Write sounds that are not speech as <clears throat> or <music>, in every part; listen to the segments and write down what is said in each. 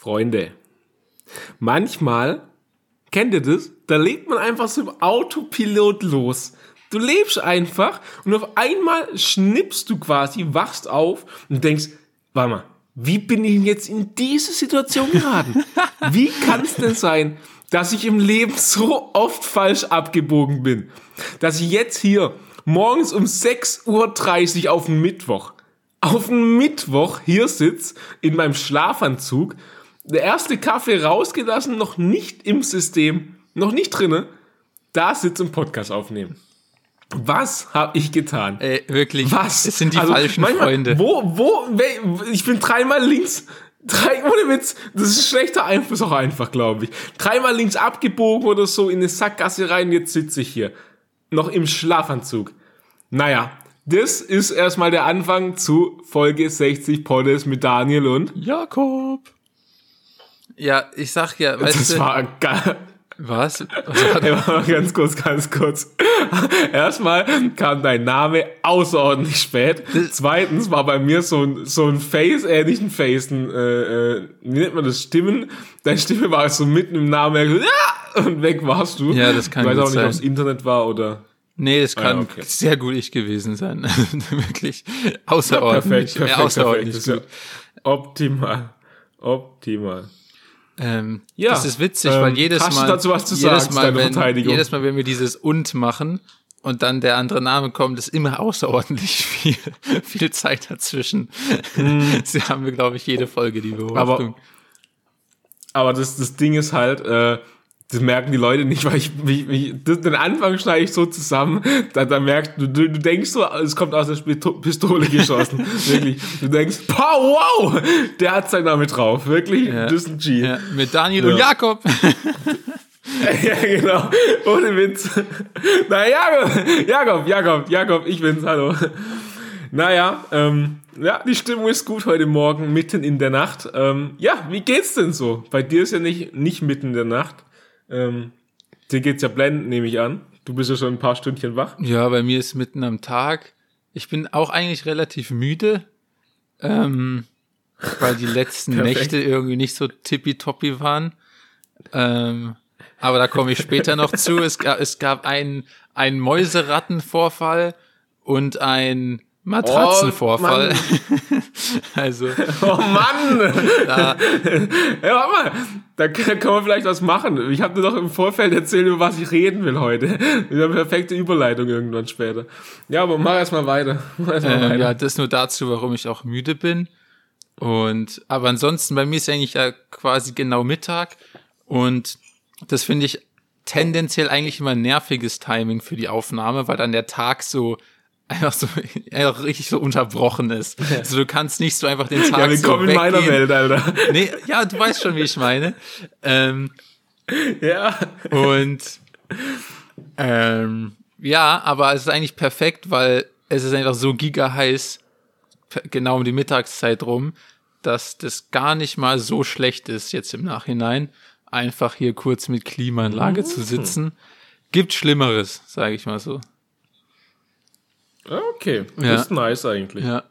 Freunde, manchmal, kennt ihr das? Da lebt man einfach so im Autopilot los. Du lebst einfach und auf einmal schnippst du quasi, wachst auf und denkst, warte mal, wie bin ich denn jetzt in diese Situation geraten? <laughs> Wie kann es denn sein, dass ich im Leben so oft falsch abgebogen bin? Dass ich jetzt hier morgens um 6.30 Uhr auf den Mittwoch, auf den Mittwoch hier sitze, in meinem Schlafanzug, der erste Kaffee rausgelassen, noch nicht im System, noch nicht drinne, da sitze und Podcast aufnehmen. Was habe ich getan? Ey, wirklich. Was? Es sind die Also, falschen manchmal, Freunde. Wo, wo, ich bin dreimal links, drei, ohne Witz, das ist schlechter Einfluss auch einfach, glaube ich. Dreimal links abgebogen oder so in eine Sackgasse rein, jetzt sitze ich hier. Noch im Schlafanzug. Naja, das ist erstmal der Anfang zu Folge 60 Poddes mit Daniel und Jakob. Ja, ich sag ja, weißt das du, war geil. was? <laughs> was war Ey, warte mal ganz kurz, ganz kurz. <laughs> Erstmal kam dein Name außerordentlich spät. Zweitens war bei mir so ein, so ein Face, äh, nicht ein Face, ein, äh, äh, wie nennt man das, Stimmen? Deine Stimme war so mitten im Namen, ja, und weg warst du. Ja, das kann Ich weiß gut auch nicht, sein. ob es Internet war oder... Nee, das kann Ah, okay. sehr gut ich gewesen sein. <laughs> Wirklich außerordentlich. perfekt, perfekt, ja, außerordentlich perfekt. Ist ja Optimal. Optimal. Ähm, Ja, das ist witzig, ähm, weil jedes Mal, dazu was zu jedes sagen Mal, wenn, Verteidigung? jedes Mal, wenn wir dieses und machen und dann der andere Name kommt, ist immer außerordentlich <laughs> viel, viel Zeit dazwischen. <laughs> Sie haben wir, glaube ich, jede Folge die Beobachtung. Aber das, das Ding ist halt, äh, das merken die Leute nicht, weil ich, ich, ich das, den Anfang schneide ich so zusammen, da, da merkst du, du, du denkst so, es kommt aus der Pistole geschossen. <laughs> Wirklich. Du denkst, pow, wow, der hat seinen Namen drauf. Wirklich, Ja. das ist ein G. ja, mit Daniel und Ja. Jakob. <laughs> <laughs> Ja, genau. Ohne Witz. Na, Jakob, Jakob, Jakob, Jakob, ich bin's, hallo. Naja, ähm, ja, die Stimmung ist gut heute Morgen, mitten in der Nacht. Ähm, ja, wie geht's denn so? Bei dir ist ja nicht, nicht mitten in der Nacht. Ähm, dir geht's ja blendend, nehme ich an. Du bist ja schon ein paar Stündchen wach. Ja, bei mir ist mitten am Tag. Ich bin auch eigentlich relativ müde, ähm, weil die letzten. <laughs> Nächte irgendwie nicht so tippitoppi waren. Ähm, aber da komme ich später noch zu. Es gab, es gab einen, einen Mäuserattenvorfall und einen Matratzenvorfall. also, Oh Mann! <laughs> <laughs> Ja, warte mal, da kann kann man vielleicht was machen. Ich habe dir doch im Vorfeld erzählt, über was ich reden will heute. <laughs> Eine perfekte Überleitung irgendwann später. Ja, aber mach erst mal weiter. Mach erst mal ähm, weiter. ja, das nur dazu, warum ich auch müde bin. Und, aber ansonsten, bei mir ist eigentlich ja quasi genau Mittag. Und das finde ich tendenziell eigentlich immer ein nerviges Timing für die Aufnahme, weil dann der Tag so einfach so <laughs> einfach richtig so unterbrochen ist. Also du kannst nicht so einfach den Tag Ja, so willkommen in meiner. Welt, Alter. Nee, ja, du weißt schon, wie ich meine. Ähm, Ja. und ähm, ja, aber es ist eigentlich perfekt, weil es ist einfach so giga heiß, genau um die Mittagszeit rum, dass das gar nicht mal so schlecht ist jetzt im Nachhinein, einfach hier kurz mit Klimaanlage zu sitzen. Gibt Schlimmeres, sage ich mal so. Okay, das Ja. ist nice eigentlich. Ja.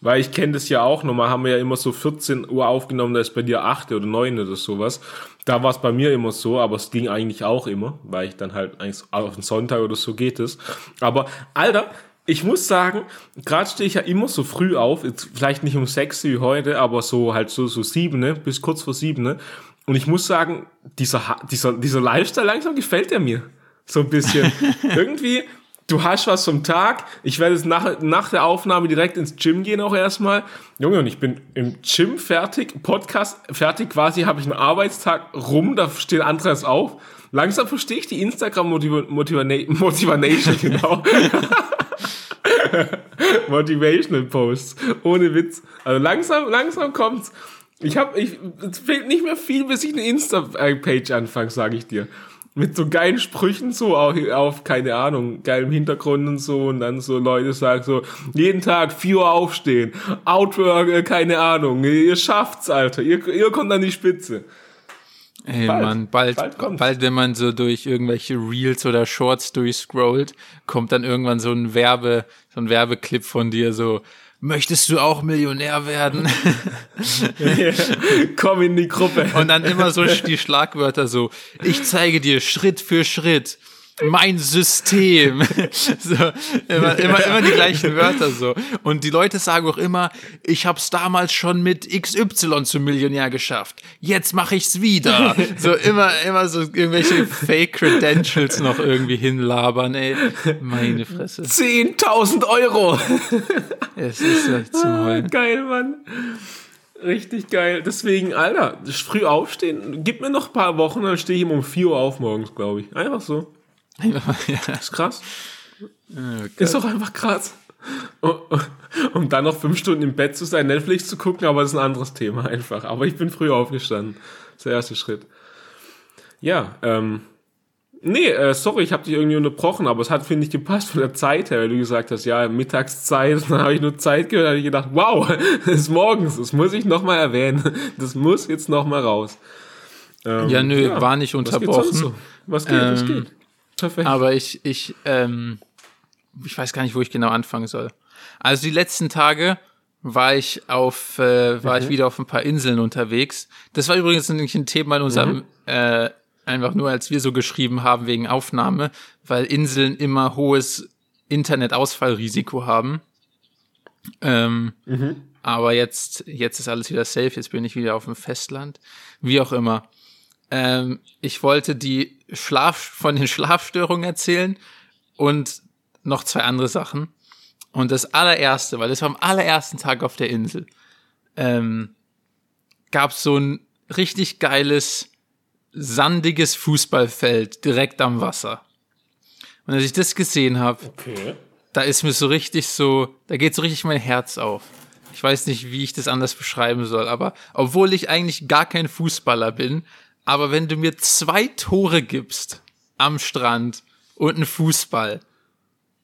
Weil ich kenne das ja auch, normal haben wir ja immer so 14 Uhr aufgenommen, da ist bei dir 8 oder 9 oder sowas. Da war es bei mir immer so, aber es ging eigentlich auch immer, weil ich dann halt eigentlich auf den Sonntag oder so geht es. Aber, Alter, ich muss sagen, gerade stehe ich ja immer so früh auf, jetzt vielleicht nicht um 6 wie heute, aber so halt so, so 7, ne, bis kurz vor 7, ne. Und ich muss sagen, dieser, dieser, dieser Lifestyle langsam gefällt er mir. So ein bisschen. <laughs> Irgendwie, du hast was vom Tag. Ich werde jetzt nach, nach der Aufnahme direkt ins Gym gehen auch erstmal. Junge, und ich bin im Gym fertig, Podcast fertig, quasi habe ich einen Arbeitstag rum, da steht Andreas auf. Langsam verstehe ich die Instagram Motivation, Motivation, <laughs> genau. <laughs> Motivational Posts. Ohne Witz. Also langsam, langsam kommt's. Ich habe, ich, es fehlt nicht mehr viel, bis ich eine Insta-Page anfange, sage ich dir. Mit so geilen Sprüchen so auf, auf, keine Ahnung, geilem Hintergrund und so und dann so Leute sagen so, jeden Tag 4 Uhr aufstehen, Outwork, äh, keine Ahnung, ihr schafft's, Alter, ihr, ihr kommt an die Spitze. Ey, Bald. Mann, bald, Bald bald, wenn man so durch irgendwelche Reels oder Shorts durchscrollt, kommt dann irgendwann so ein Werbe, so ein Werbeclip von dir, so möchtest du auch Millionär werden? <laughs> Komm in die Gruppe. Und dann immer so die Schlagwörter so, ich zeige dir Schritt für Schritt mein System. <laughs> so, immer, immer, immer die gleichen Wörter so. Und die Leute sagen auch immer, ich hab's damals schon mit XY zum Millionär geschafft. Jetzt mache ich's wieder. <laughs> So immer, immer so irgendwelche Fake Credentials noch irgendwie hinlabern, ey. Meine Fresse. 10.000 Euro. <laughs> Es ist ja zum Ah, Heulen. geil, Mann. Richtig geil. Deswegen, Alter, früh aufstehen. Gib mir noch ein paar Wochen, dann stehe ich immer um 4 Uhr auf morgens, glaube ich. Einfach so. Ja. Ist krass. Oh Ist doch einfach krass. Um, um dann noch fünf Stunden im Bett zu sein, Netflix zu gucken, aber das ist ein anderes Thema einfach. Aber ich bin früh aufgestanden. Das ist der erste Schritt. Ja, ähm. Nee, äh, sorry, ich habe dich irgendwie unterbrochen, aber es hat, finde ich, gepasst von der Zeit her, weil du gesagt hast, ja, Mittagszeit, <laughs> dann habe ich nur Zeit gehört, habe ich gedacht, wow, <laughs> es ist morgens, das muss ich nochmal erwähnen. <laughs> Das muss jetzt nochmal raus. Ähm, Ja, nö, war nicht Was geht unterbrochen. so? Was geht, was Ähm, geht? Perfekt. Aber ich, ich, ähm, ich weiß gar nicht, wo ich genau anfangen soll. Also die letzten Tage war ich auf, äh, war ich wieder auf ein paar Inseln unterwegs. Das war übrigens nicht ein Thema in unserem, äh, einfach nur als wir so geschrieben haben wegen Aufnahme, weil Inseln immer hohes Internetausfallrisiko haben. Ähm, Aber jetzt, jetzt ist alles wieder safe, jetzt bin ich wieder auf dem Festland. Wie auch immer. Ähm, ich wollte die Schlaf von den Schlafstörungen erzählen und noch zwei andere Sachen. Und das allererste, weil das war am allerersten Tag auf der Insel, ähm, gab so ein richtig geiles, sandiges Fußballfeld direkt am Wasser. Und als ich das gesehen habe, okay. da ist mir so richtig so, da geht so richtig mein Herz auf. Ich weiß nicht, wie ich das anders beschreiben soll, aber obwohl ich eigentlich gar kein Fußballer bin, aber wenn du mir zwei Tore gibst am Strand und einen Fußball,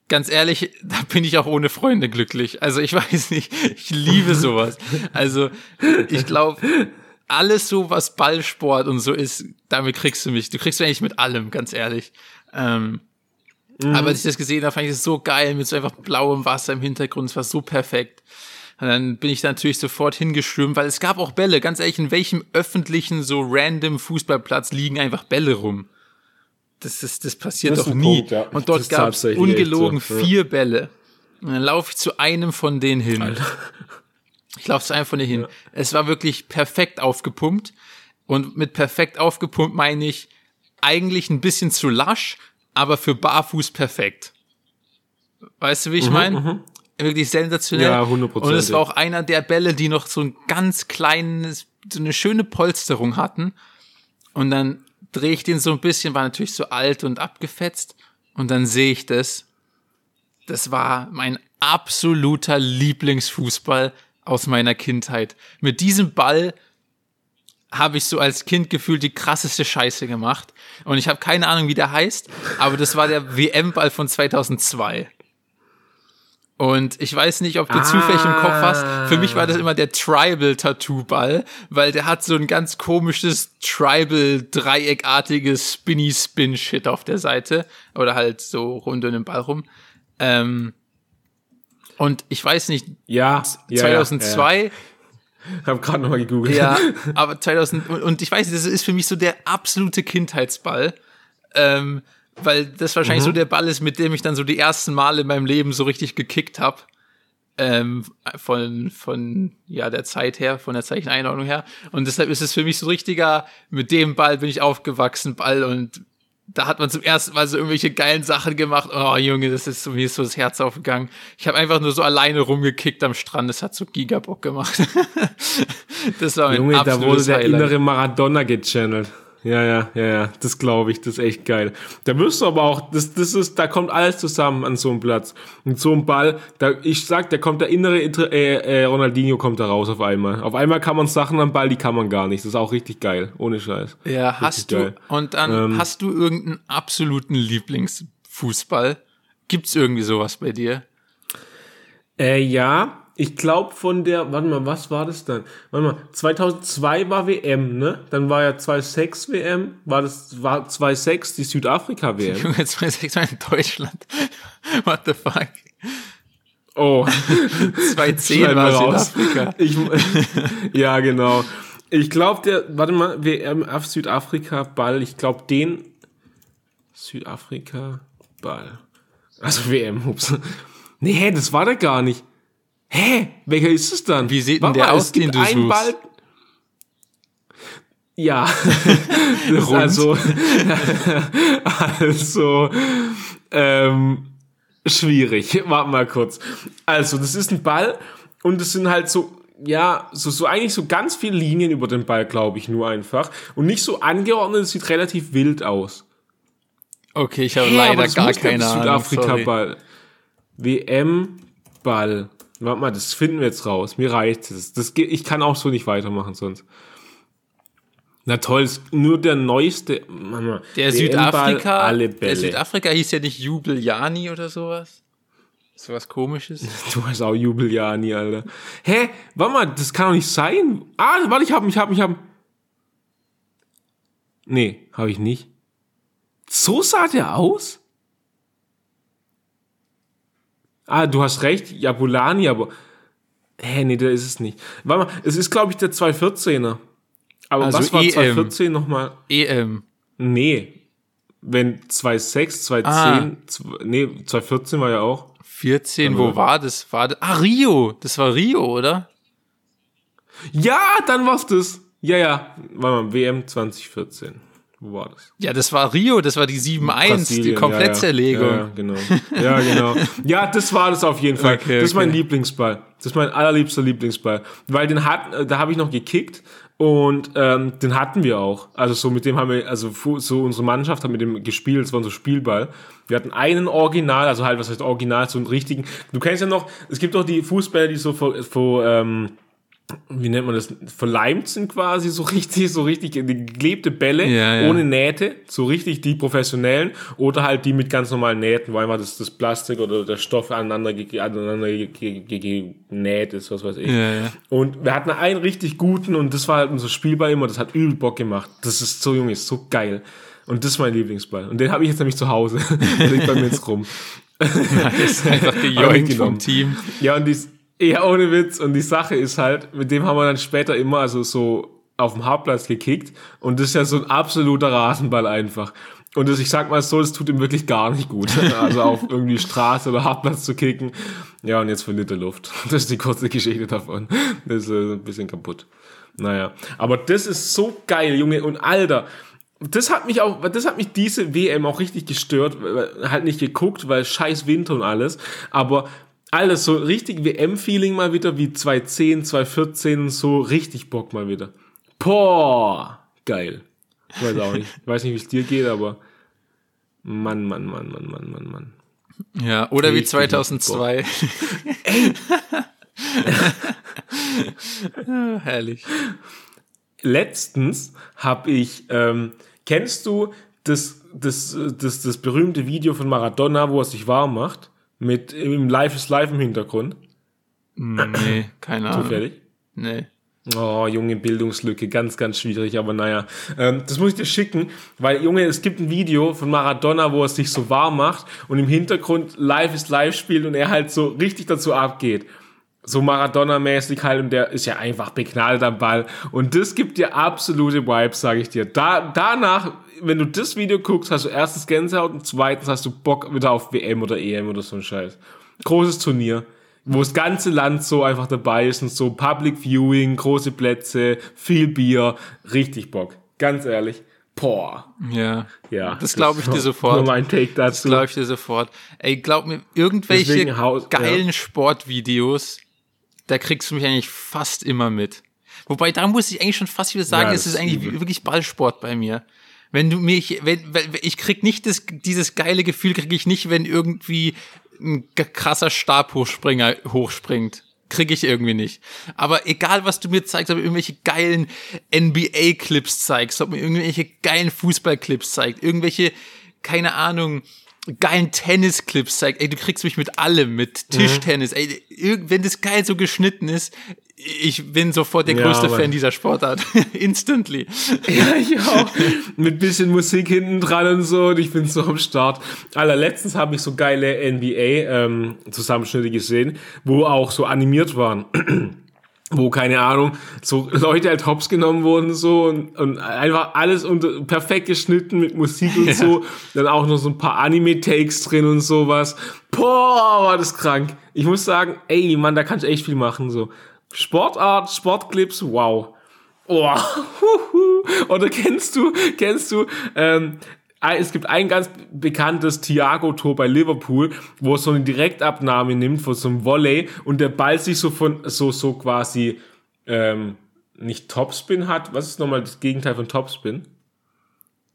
ganz ehrlich, <laughs> da bin ich auch ohne Freunde glücklich. Also ich <laughs> weiß nicht, ich liebe sowas. Also ich glaube, alles so, was Ballsport und so ist, damit kriegst du mich. Du kriegst mich eigentlich mit allem, ganz ehrlich. Ähm, aber als ich das gesehen habe, fand ich das so geil, mit so einfach blauem Wasser im Hintergrund. Es war so perfekt. Und dann bin ich da natürlich sofort hingeschwimmt, weil es gab auch Bälle. Ganz ehrlich, in welchem öffentlichen, so random Fußballplatz liegen einfach Bälle rum? Das, ist, das passiert Das doch nie. Punkt, ja. Und dort gab es ungelogen so, ja. vier Bälle. Und dann laufe ich zu einem von denen hin. Ich laufe zu einem von denen hin. Es war wirklich perfekt aufgepumpt. Und mit perfekt aufgepumpt meine ich eigentlich ein bisschen zu lasch, aber für barfuß perfekt. Weißt du, wie ich meine? Wirklich sensationell. Ja, hundertprozentig. Und es war auch einer der Bälle, die noch so ein ganz kleines, so eine schöne Polsterung hatten. Und dann drehe ich den so ein bisschen, war natürlich so alt und abgefetzt. Und dann sehe ich das. Das war mein absoluter Lieblingsfußball aus meiner Kindheit. Mit diesem Ball habe ich so als Kind gefühlt die krasseste Scheiße gemacht. Und ich habe keine Ahnung, wie der heißt, aber das war der WM-Ball von 2002. Und ich weiß nicht, ob du zufällig im Kopf hast. Für mich war das immer der Tribal-Tattoo-Ball, weil der hat so ein ganz komisches Tribal-dreieckartiges Spinny-Spin-Shit auf der Seite. Oder halt so rund um den Ball rum. Ähm, und ich weiß nicht, Ja, ja, 2002 Ja, ja. Ich habe gerade nochmal gegoogelt. ja, aber 2000 und- ich weiß, nicht, das ist für mich so der absolute Kindheitsball, ähm, weil das wahrscheinlich so der Ball ist, mit dem ich dann so die ersten Male in meinem Leben so richtig gekickt habe. Ähm, von, von ja, der Zeit her, von der Zeicheneinordnung her. Und deshalb ist es für mich so richtiger, mit dem Ball bin ich aufgewachsen, Ball und da hat man zum ersten Mal so irgendwelche geilen Sachen gemacht. Oh Junge, das ist so, mir ist so das Herz aufgegangen. Ich habe einfach nur so alleine rumgekickt am Strand. Das hat so Gigabock gemacht. <laughs> das war mein Junge, da wurde der Highlight. innere Maradona gechannelt. Ja, ja, ja, ja, das glaube ich, das ist echt geil. Da wirst du aber auch, das, das ist, da kommt alles zusammen an so einem Platz. Und so einem Ball, da, ich sag, da kommt der innere Inter- äh, äh, Ronaldinho kommt da raus auf einmal. Auf einmal kann man Sachen am Ball, die kann man gar nicht. Das ist auch richtig geil, ohne Scheiß. Ja, hast du geil. und dann Ähm, hast du irgendeinen absoluten Lieblingsfußball? Gibt's irgendwie sowas bei dir? Äh, ja, ich glaube von der, warte mal, was war das dann? Warte mal, 2002 war WM, ne? Dann war ja 2006 WM, war das, war 2006 die Südafrika <laughs> WM. Junge, 2006 war in Deutschland. <laughs> What the fuck? Oh. 2-10 war Südafrika. Ich, <laughs> ja, genau. Ich glaube, der, warte mal, WM auf Südafrika Ball, ich glaube, den Südafrika Ball. Also WM, ups. Nee, das war der gar nicht. Hä? Welcher ist es dann? Wie sieht denn der aus, den du suchst? Ball, ja, <laughs> also, <laughs> also, ähm, schwierig. Warte mal kurz. Also, das ist ein Ball und es sind halt so, ja, so, so eigentlich so ganz viele Linien über den Ball, glaube ich, nur einfach. Und nicht so angeordnet, es sieht relativ wild aus. Okay, ich habe hey, leider gar keine Ahnung. Südafrika-Ball. WM-Ball. Warte mal, das finden wir jetzt raus. Mir reicht es. Das, ich kann auch so nicht weitermachen sonst. Na toll, nur der neueste. Mama, der Südafrika, alle Bälle. der Südafrika hieß ja nicht Jubeljani oder sowas. So was komisches. <laughs> Du hast auch Jubeljani, Alter. Hä? Warte mal, das kann doch nicht sein. Ah, warte, ich hab, ich hab, ich hab. Nee, habe ich nicht. So sah der aus? Ah, du hast recht, Jabulani, aber. Hä, nee, der ist es nicht. Warte mal, es ist, glaube ich, der 214er. Aber also was war EM. 2014 nochmal? EM. Nee. Wenn 2.6, 2.10, ah. nee, 2014 war ja auch. 14, wo war das? War das? Ah, Rio. Das war Rio, oder? Ja, dann war's das. Ja, ja. Warte mal, WM 2014. Wo war das? Ja, das war Rio, das war die 7-1, die Komplettzerlegung. Ja, ja, genau. Ja, genau. Ja, das war das auf jeden Fall. <laughs> Okay, das ist mein Lieblingsball. Das ist mein allerliebster Lieblingsball. Weil den hat, da habe ich noch gekickt und ähm, den hatten wir auch. Also so mit dem haben wir, also so unsere Mannschaft hat mit dem gespielt, es war unser Spielball. Wir hatten einen Original, also halt, was heißt Original, so einen richtigen. Du kennst ja noch, es gibt doch die Fußballer, die so vor, vor ähm, wie nennt man das, verleimt sind quasi, so <laughs> richtig, so richtig geklebte Bälle ja, ja. ohne Nähte, so richtig die professionellen oder halt die mit ganz normalen Nähten, wo einfach das, das Plastik oder der Stoff aneinander, aneinander genäht ist, was weiß ich. Ja, und wir hatten einen richtig guten und das war halt unser Spielball immer, das hat übel Bock gemacht. Das ist so, Junge, ist so geil. Und das ist mein Lieblingsball. Und den habe ich jetzt nämlich zu Hause. <laughs> liegt bei mir jetzt rum. <laughs> ist einfach gejoint vom Team. Ja, und die, ja, ohne Witz. Und die Sache ist halt, mit dem haben wir dann später immer also so auf dem Hauptplatz gekickt. Und das ist ja so ein absoluter Rasenball einfach. Und das, ich sag mal so, das tut ihm wirklich gar nicht gut. <laughs> Also auf irgendwie Straße oder Hartplatz zu kicken. Ja, und jetzt verliert er Luft. <laughs> Das ist die kurze Geschichte davon. Das ist äh, ein bisschen kaputt. Naja. Aber das ist so geil, Junge. Und Alter, das hat mich auch, das hat mich diese WM auch richtig gestört. Halt nicht geguckt, weil scheiß Winter und alles. Aber alles so richtig WM-Feeling mal wieder, wie 2010, 2014, so richtig Bock mal wieder. Boah, geil. Ich weiß auch nicht. Ich weiß nicht, wie es dir geht, aber Mann, Mann, Mann, Mann, Mann, Mann, Mann. Ja, oder richtig wie 2002. Ey. <laughs> Herrlich. Letztens habe ich, ähm, kennst du das, das, das, das berühmte Video von Maradona, wo er sich warm macht? Mit im Live is Live im Hintergrund? Nee, keine Ahnung. Zufällig? Nee. Oh, junge Bildungslücke, ganz, ganz schwierig, aber naja. Ähm, das muss ich dir schicken, weil, Junge, es gibt ein Video von Maradona, wo er sich so warm macht und im Hintergrund Live is Live spielt und er halt so richtig dazu abgeht. So Maradona-mäßig halt und der ist ja einfach begnadet am Ball. Und das gibt dir absolute Vibes, sage ich dir. Da, danach wenn du das Video guckst, hast du erstens Gänsehaut und zweitens hast du Bock wieder auf WM oder EM oder so ein Scheiß. Großes Turnier, wo das ganze Land so einfach dabei ist und so Public Viewing, große Plätze, viel Bier, richtig Bock. Ganz ehrlich. Boah. Ja. Ja. Das glaube ich dir sofort. Nur mein Take dazu. Das glaube ich dir sofort. Ey, glaub mir, irgendwelche Haus, geilen ja. Sportvideos, da kriegst du mich eigentlich fast immer mit. Wobei, da muss ich eigentlich schon fast wieder sagen, ja, es ist eigentlich übel. wirklich Ballsport bei mir. Wenn du mich, wenn, wenn ich krieg nicht das, dieses geile Gefühl kriege ich nicht, wenn irgendwie ein krasser Stabhochspringer hochspringt. Krieg ich irgendwie nicht. Aber egal, was du mir zeigst, ob du irgendwelche geilen NBA-Clips zeigst, ob mir irgendwelche geilen Fußball-Clips zeigst, irgendwelche, keine Ahnung, geilen Tennisclips zeigt. Ey, du kriegst mich mit allem, mit Tischtennis. Mhm. Ey, wenn das geil so geschnitten ist, ich bin sofort der größte ja, Fan dieser Sportart. <laughs> Instantly. Ja, ich auch. mit bisschen Musik hinten dran und so. Und ich bin so am Start. Allerletztens habe ich so geile NBA-Zusammenschnitte ähm, gesehen, wo auch so animiert waren wo, keine Ahnung, so Leute als Hops genommen wurden so und, und einfach alles unter, perfekt geschnitten mit Musik und ja. so. Dann auch noch so ein paar Anime-Takes drin und sowas. Boah, war das krank. Ich muss sagen, ey, Mann, da kannst du echt viel machen, so. Sportart, Sportclips, wow. Oh, <laughs> oder kennst du, kennst du, ähm, es gibt ein ganz bekanntes Thiago-Tor bei Liverpool, wo es so eine Direktabnahme nimmt von so einem Volley und der Ball sich so von, so, so quasi, ähm, nicht Topspin hat. Was ist nochmal das Gegenteil von Topspin?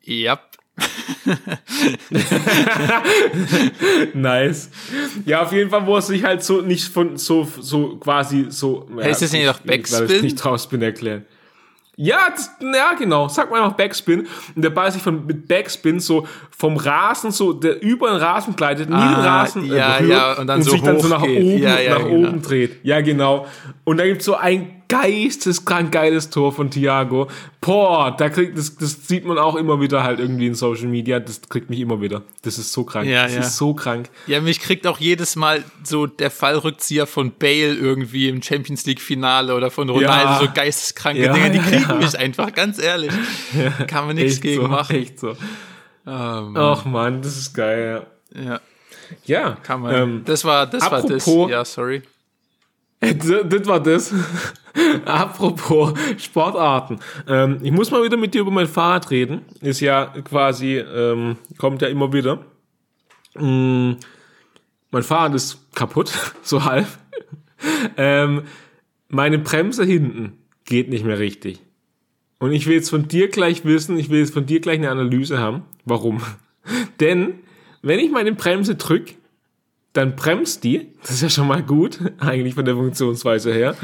Ja. <laughs> nice. Ja, auf jeden Fall, wo es sich halt so nicht von so so quasi so. Heißt ja, das nicht doch Backspin? Ich nicht Topspin erklären. Ja, das, ja, genau. Sag mal einfach Backspin. Und der Ball sich von, mit Backspin so vom Rasen, so, der über den Rasen gleitet, ah, nie den Rasen ja, äh, berührt ja, und, dann und so sich dann so nach geht. oben, ja, ja, nach genau. oben dreht. Ja, genau. Und da gibt's so ein geisteskrank geiles Tor von Thiago. Boah, da kriegt, das, das sieht man auch immer wieder halt irgendwie in Social Media. Das kriegt mich immer wieder. Das ist so krank. Ja, das ja. ist so krank. Ja, mich kriegt auch jedes Mal so der Fallrückzieher von Bale irgendwie im Champions League Finale oder von Ronaldo, ja. so geisteskranke ja, Dinge. Die kriegen mich einfach, ganz ehrlich. Kann man nichts gegen so, machen. Echt so. Oh, Mann. Ach man, das ist geil. Ja. Ja. Kann man. Ähm, das war, das apropos, war das. Ja, sorry. Das war das. <laughs> Apropos Sportarten. Ähm, ich muss mal wieder mit dir über mein Fahrrad reden. Ist ja quasi, ähm, kommt ja immer wieder. Ähm, mein Fahrrad ist kaputt, <laughs> so halb. ähm, meine Bremse hinten geht nicht mehr richtig. Und ich will jetzt von dir gleich wissen, ich will jetzt von dir gleich eine Analyse haben. Warum? <laughs> Denn, wenn ich meine Bremse drück, dann bremst die, das ist ja schon mal gut, eigentlich von der Funktionsweise her.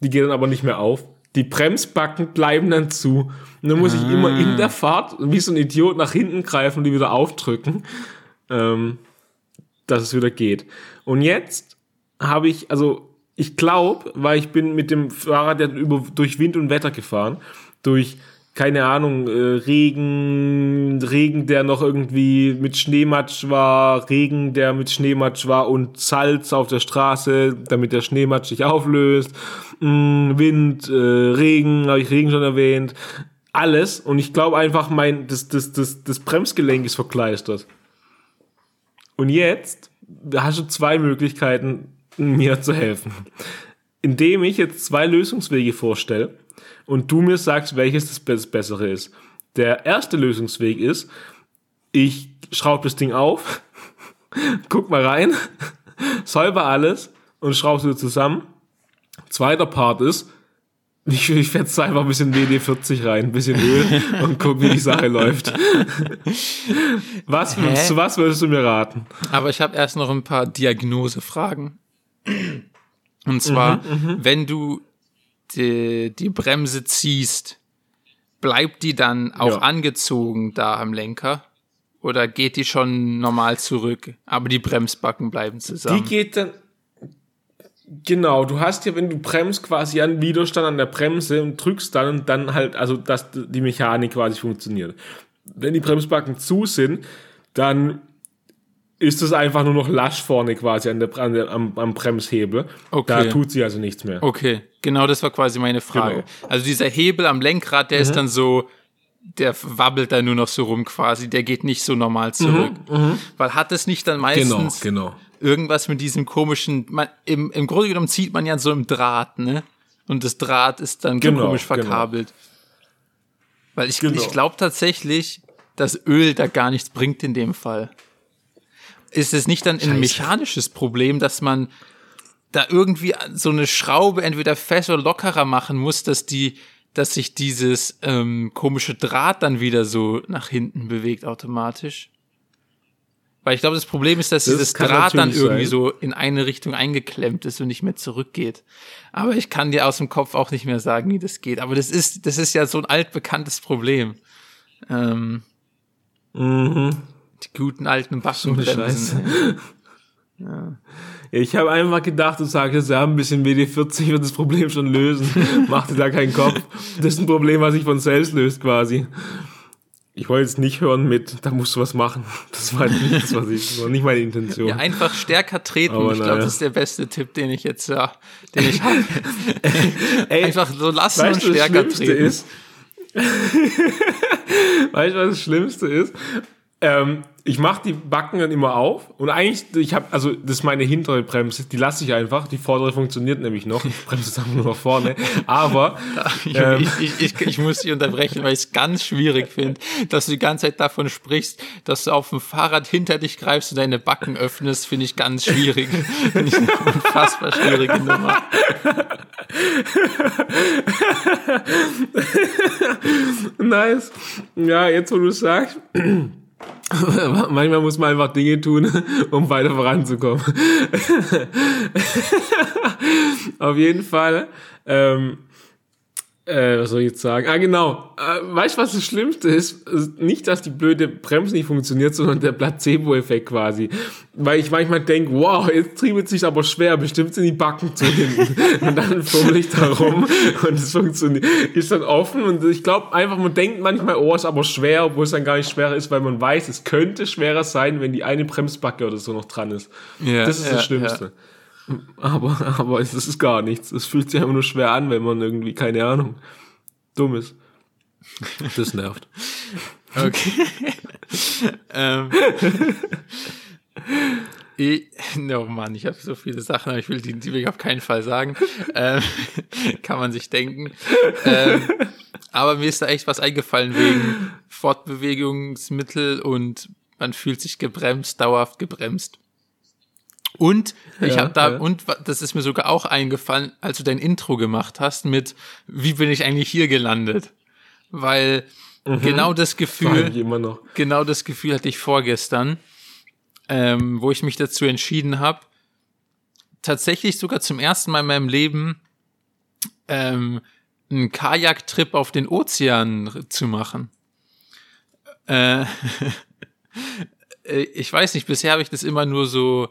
Die geht dann aber nicht mehr auf. Die Bremsbacken bleiben dann zu. Und dann muss ah. ich immer in ah. der Fahrt wie so ein Idiot nach hinten greifen und die wieder aufdrücken, ähm, dass es wieder geht. Und jetzt habe ich, also ich glaube, weil ich bin mit dem Fahrrad ja über, durch Wind und Wetter gefahren, durch keine Ahnung, äh, Regen, Regen, der noch irgendwie mit Schneematsch war, Regen, der mit Schneematsch war und Salz auf der Straße, damit der Schneematsch sich auflöst, mm, Wind, äh, Regen, habe ich Regen schon erwähnt, alles. Und ich glaube einfach, mein, das, das, das, das Bremsgelenk ist verkleistert. Und jetzt hast du zwei Möglichkeiten, mir zu helfen. Indem ich jetzt zwei Lösungswege vorstelle und du mir sagst, welches das Bessere ist. Der erste Lösungsweg ist, ich schraube das Ding auf, <laughs> guck mal rein, <laughs> säuber alles und schraube es wieder zusammen. Zweiter Part ist, ich, ich fetze einfach ein bisschen WD-40 rein, ein bisschen Öl <laughs> und guck, wie die Sache läuft. Was, zu was würdest du mir raten? Aber ich habe erst noch ein paar Diagnosefragen. Und zwar, mhm, mhm. wenn du die, die Bremse ziehst, bleibt die dann auch ja. angezogen da am Lenker? Oder geht die schon normal zurück, aber die Bremsbacken bleiben zusammen? Die geht dann. Genau, du hast ja, wenn du bremst, quasi einen Widerstand an der Bremse und drückst dann und dann halt, also dass die Mechanik quasi funktioniert. Wenn die Bremsbacken zu sind, dann ist es einfach nur noch lasch vorne quasi an der, an der am, am, Bremshebel. Okay. Da tut sie also nichts mehr. Okay, genau das war quasi meine Frage. Genau. Also dieser Hebel am Lenkrad, der mhm. ist dann so, der wabbelt da nur noch so rum quasi, der geht nicht so normal zurück. Mhm, mhm. Weil hat es nicht dann meistens genau, genau. irgendwas mit diesem komischen, man, im, im Grunde genommen zieht man ja so im Draht, ne? Und das Draht ist dann genau, so komisch genau. verkabelt. Genau. Weil ich, genau. ich glaube tatsächlich, dass Öl da gar nichts bringt in dem Fall ist es nicht dann Scheiße. ein mechanisches Problem, dass man da irgendwie so eine Schraube entweder fest oder lockerer machen muss, dass die, dass sich dieses ähm, komische Draht dann wieder so nach hinten bewegt automatisch? Weil ich glaube, das Problem ist, dass das dieses Draht dann irgendwie sein. so in eine Richtung eingeklemmt ist und nicht mehr zurückgeht. Aber ich kann dir aus dem Kopf auch nicht mehr sagen, wie das geht. Aber das ist, das ist ja so ein altbekanntes Problem. Ähm, mhm. Die guten alten Backenbremsen. <laughs> ja. Ich habe einfach gedacht, du sagst, ja, ein bisschen WD-40 wird das Problem schon lösen. <laughs> Mach dir da keinen Kopf. Das ist ein Problem, was sich von selbst löst quasi. Ich wollte jetzt nicht hören mit, da musst du was machen. Das war nicht das, was ich, das war nicht meine Intention. Ja, einfach stärker treten. Aber ich glaube, das ist der beste Tipp, den ich jetzt, ja, den ich habe. <laughs> einfach so lassen und stärker treten. Ist, weißt du, was das Schlimmste ist? Ähm, ich mache die Backen dann immer auf und eigentlich, ich habe, also das ist meine hintere Bremse, die lasse ich einfach, die vordere funktioniert nämlich noch, ich <laughs> bremse es einfach nur nach vorne, aber... <laughs> ähm, ich, ich, ich, ich, muss dich unterbrechen, weil ich es ganz schwierig finde, dass du die ganze Zeit davon sprichst, dass du auf dem Fahrrad hinter dich greifst und deine Backen öffnest, finde ich ganz schwierig. <laughs> Finde ich eine unfassbar schwierige Nummer. nice. Ja, jetzt wo du sagst... <laughs> Manchmal muss man einfach Dinge tun, <laughs> um weiter voranzukommen. <laughs> Auf jeden Fall ähm, äh, was soll ich jetzt sagen? Ah, genau. Äh, weißt du, was das Schlimmste ist? Nicht, dass die blöde Bremse nicht funktioniert, sondern der Placebo-Effekt quasi. Weil ich manchmal denke, wow, jetzt triebelt sich aber schwer, bestimmt sind die Backen zu hinten. <laughs> und dann fummel ich da rum und es funktioniert, ist dann offen und ich glaube einfach, man denkt manchmal, oh, ist aber schwer, obwohl es dann gar nicht schwerer ist, weil man weiß, es könnte schwerer sein, wenn die eine Bremsbacke oder so noch dran ist. Ja, das ist ja, das Schlimmste. Ja. Aber, aber es ist gar nichts. Es fühlt sich einfach nur schwer an, wenn man irgendwie, keine Ahnung, dumm ist. Das nervt. <laughs> Okay. <laughs> ähm, ich, oh Mann, ich habe so viele Sachen, aber ich will die, die will ich auf keinen Fall sagen. Ähm, <laughs> kann man sich denken. Ähm, aber mir ist da echt was eingefallen wegen Fortbewegungsmittel und man fühlt sich gebremst, dauerhaft gebremst. Und ich ja, habe da ja. und das ist mir sogar auch eingefallen, als du dein Intro gemacht hast mit wie bin ich eigentlich hier gelandet? Weil mhm. genau das Gefühl genau das Gefühl hatte ich vorgestern, ähm, wo ich mich dazu entschieden habe, tatsächlich sogar zum ersten Mal in meinem Leben ähm, einen Kajaktrip auf den Ozean zu machen. Äh <laughs> ich weiß nicht, bisher habe ich das immer nur so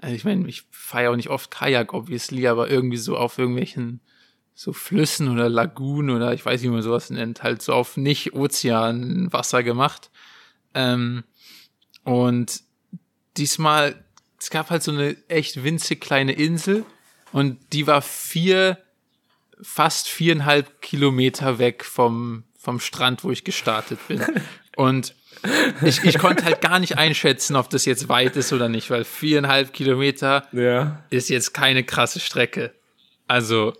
also ich meine, ich fahre ja auch nicht oft Kajak, obviously, aber irgendwie so auf irgendwelchen so Flüssen oder Lagunen oder ich weiß nicht, wie man sowas nennt, halt so auf nicht Ozeanwasser gemacht. Ähm, und diesmal, es gab halt so eine echt winzig kleine Insel und die war vier, fast viereinhalb Kilometer weg vom, vom Strand, wo ich gestartet bin. <laughs> Und ich, ich konnte halt gar nicht einschätzen, ob das jetzt weit ist oder nicht, weil viereinhalb Kilometer ja. ist jetzt keine krasse Strecke. Also.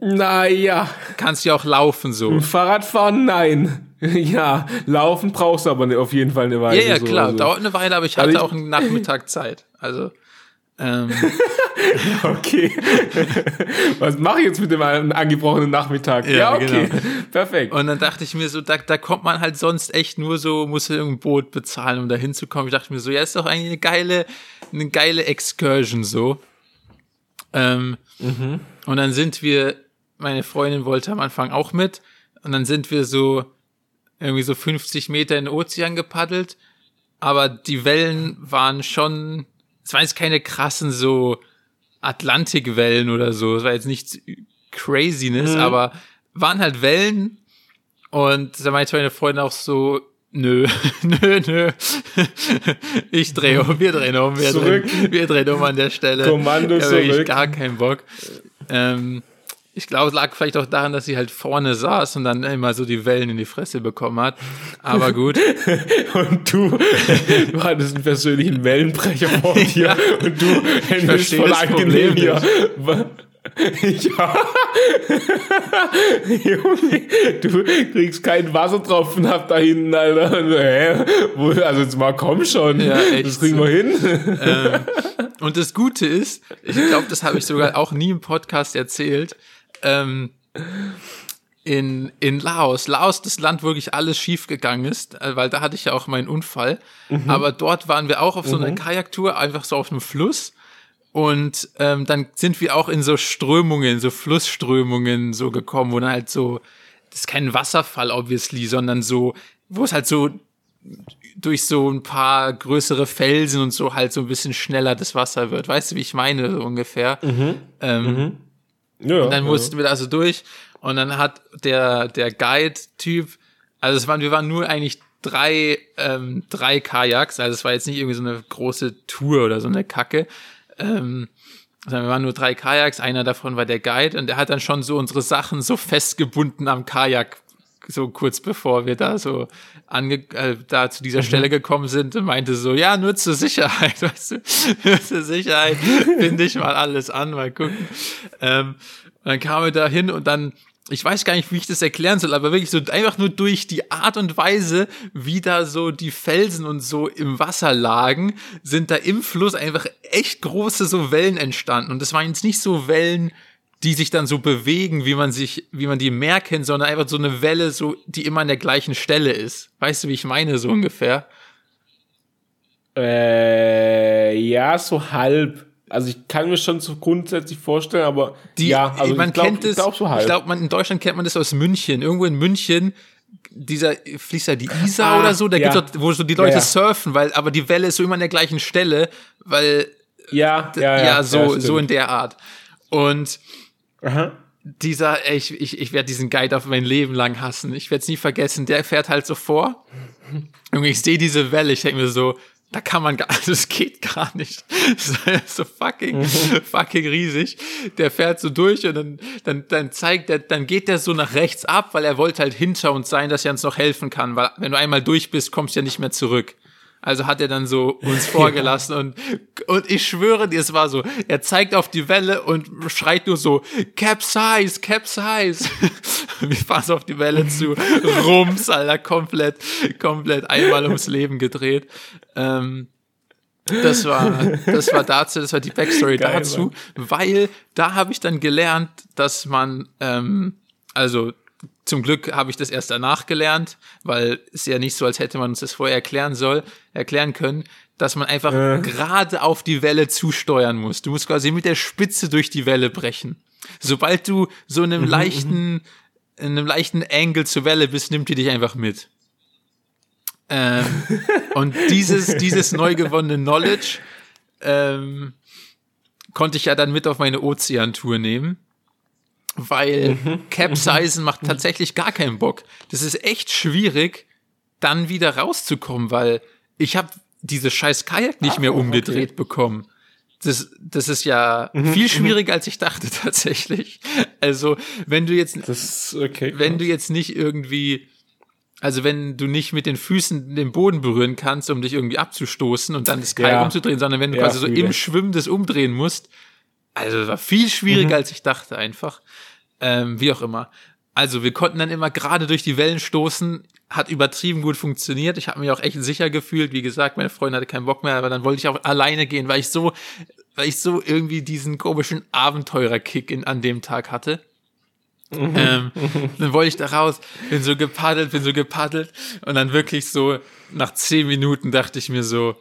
Naja. Kannst du auch laufen so. Fahrradfahren, nein. <laughs> Ja, laufen brauchst du aber auf jeden Fall eine Weile. Ja, ja, klar, so. dauert eine Weile, aber ich hatte also ich, auch einen Nachmittag Zeit. Also. Ähm. <laughs> okay. Was mache ich jetzt mit dem angebrochenen Nachmittag? Ja, ja okay. Genau. Perfekt. Und dann dachte ich mir so, da, da kommt man halt sonst echt nur so, muss irgendein Boot bezahlen, um da hinzukommen. Ich dachte mir so, ja, ist doch eigentlich eine geile, eine geile Excursion so. Ähm, mhm. Und dann sind wir, meine Freundin wollte am Anfang auch mit. Und dann sind wir so irgendwie so 50 Meter in den Ozean gepaddelt. Aber die Wellen waren schon es waren jetzt keine krassen so Atlantikwellen oder so. Es war jetzt nichts Craziness, mhm. aber waren halt Wellen. Und da meinte meine Freundin auch so, nö, <laughs> nö, nö. <laughs> Ich drehe um, wir drehen um, wir zurück. drehen, wir drehen um an der Stelle. Kommando ja, zurück. Ich gar keinen Bock. Ähm, ich glaube, es lag vielleicht auch daran, dass sie halt vorne saß und dann immer so die Wellen in die Fresse bekommen hat. Aber <laughs> gut. und du, <laughs> du hattest einen persönlichen Wellenbrecher vor <laughs> dir ja, und du händest voll angenehm hier. Ja. Junge, du kriegst keinen Wassertropfen ab da hinten, Alter. Hä? Also jetzt mal komm schon. Ja, echt das kriegen wir hin. Ähm, und das Gute ist, ich glaube, das habe ich sogar auch nie im Podcast erzählt ähm, in, in Laos. Laos, das Land, wo wirklich alles schief gegangen ist, äh, weil da hatte ich ja auch meinen Unfall. Mhm. Aber dort waren wir auch auf so einer mhm. Kajaktour, einfach so auf einem Fluss. Und ähm, dann sind wir auch in so Strömungen, so Flussströmungen so gekommen, wo dann halt so, das ist kein Wasserfall, obviously, sondern so, wo es halt so durch so ein paar größere Felsen und so halt so ein bisschen schneller das Wasser wird. Weißt du, wie ich meine, so ungefähr? Ähm, Ja, und dann ja. mussten wir da so durch. Und dann hat der, der Guide-Typ, also es waren, wir waren nur eigentlich drei, ähm, drei Kajaks, also es war jetzt nicht irgendwie so eine große Tour oder so eine Kacke, ähm, sondern wir waren nur drei Kajaks, einer davon war der Guide. Und der hat dann schon so unsere Sachen so festgebunden am Kajak, so kurz bevor wir da so ange äh, da zu dieser Stelle gekommen sind und meinte so, ja, nur zur Sicherheit, <laughs> weißt du, nur zur Sicherheit, finde ich mal alles an, mal gucken. Ähm, und dann kamen wir da hin und dann, ich weiß gar nicht, wie ich das erklären soll, aber wirklich so einfach nur durch die Art und Weise, wie da so die Felsen und so im Wasser lagen, sind da im Fluss einfach echt große so Wellen entstanden. Und das waren jetzt nicht so Wellen, die sich dann so bewegen, wie man sich, wie man die kennt, sondern einfach so eine Welle, so, die immer an der gleichen Stelle ist. Weißt du, wie ich meine, so ungefähr? Äh, ja, so halb. Also ich kann mir schon so grundsätzlich vorstellen, aber Die, ja, also man ich glaub, kennt es, ich glaub so glaube, man in Deutschland kennt man das aus München. Irgendwo in München, dieser fließt da die Isar Ah, oder so, da ja. gibt's dort, wo so die Leute Ja, ja. surfen, weil, aber die Welle ist so immer an der gleichen Stelle, weil, ja, ja, ja, so, so in der Art. Und Aha. dieser, ey, ich, ich, ich werde diesen Guide auf mein Leben lang hassen. Ich werde es nie vergessen. Der fährt halt so vor. Und ich sehe diese Welle, ich denke mir so, da kann man gar, <laughs> das geht gar nicht. Das ist so fucking, fucking riesig. Der fährt so durch und dann, dann, dann zeigt er, dann geht der so nach rechts ab, weil er wollte halt hinter uns sein, dass er uns noch helfen kann, weil wenn du einmal durch bist, kommst du ja nicht mehr zurück. Also hat er dann so uns <laughs> vorgelassen und, und ich schwöre dir, es war so, er zeigt auf die Welle und schreit nur so, Capsize, Capsize. <laughs> Wir fahren so auf die Welle zu, rums, Alter, komplett, komplett einmal ums Leben gedreht. Ähm, das war, das war dazu, das war die Backstory Geil, dazu, weil da habe ich dann gelernt, dass man, ähm, also zum Glück habe ich das erst danach gelernt, weil es ja nicht so, als hätte man uns das vorher erklären soll, erklären können, dass man einfach Äh. gerade auf die Welle zusteuern muss. Du musst quasi mit der Spitze durch die Welle brechen. Sobald du so in einem leichten, in einem leichten Angle zur Welle bist, nimmt die dich einfach mit. Ähm, <laughs> und dieses, dieses neu gewonnene Knowledge ähm, konnte ich ja dann mit auf meine Ozeantour nehmen, weil Capsizen macht tatsächlich gar keinen Bock. Das ist echt schwierig, dann wieder rauszukommen, weil ich habe diese scheiß Kajak nicht mehr oh, okay. umgedreht bekommen. Das, das ist ja viel schwieriger, als ich dachte <laughs> tatsächlich. Also, wenn du jetzt, okay. wenn du jetzt nicht irgendwie, also wenn du nicht mit den Füßen den Boden berühren kannst, um dich irgendwie abzustoßen und dann das Kajak Ja. umzudrehen, sondern wenn du Ja, quasi so im Schwimmen das umdrehen musst, also das war viel schwieriger, Mhm. als ich dachte einfach. Ähm, wie auch immer. Also wir konnten dann immer gerade durch die Wellen stoßen, hat übertrieben gut funktioniert. Ich habe mich auch echt sicher gefühlt. Wie gesagt, meine Freundin hatte keinen Bock mehr, aber dann wollte ich auch alleine gehen, weil ich so, weil ich so irgendwie diesen komischen Abenteurerkick in, an dem Tag hatte. ähm, <laughs> dann wollte ich da raus, bin so gepaddelt, bin so gepaddelt und dann wirklich so nach zehn Minuten dachte ich mir so,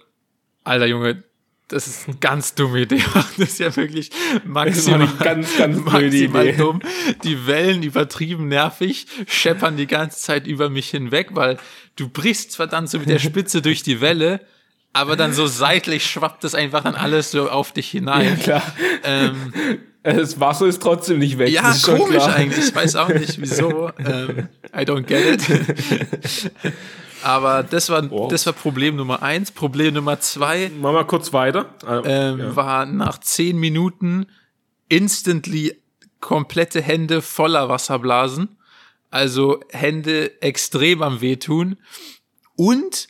alter Junge, das ist eine ganz dumme Idee. <laughs> Das ist ja wirklich maximal, eine ganz, ganz maximal Idee. dumm. Die Wellen übertrieben nervig, scheppern die ganze Zeit über mich hinweg, weil du brichst zwar dann so mit der Spitze durch die Welle, aber dann so seitlich schwappt es einfach dann alles so auf dich hinein. Klar. Ähm, Das Wasser ist trotzdem nicht weg. ja, das komisch eigentlich. Ich weiß auch nicht, wieso. <laughs> Ähm, I don't get it. <laughs> Aber das war, Wow. das war Problem Nummer eins. Problem Nummer zwei Machen wir kurz weiter. Ah, ähm, ja. war nach zehn Minuten instantly komplette Hände voller Wasserblasen. Also Hände extrem am Wehtun. Und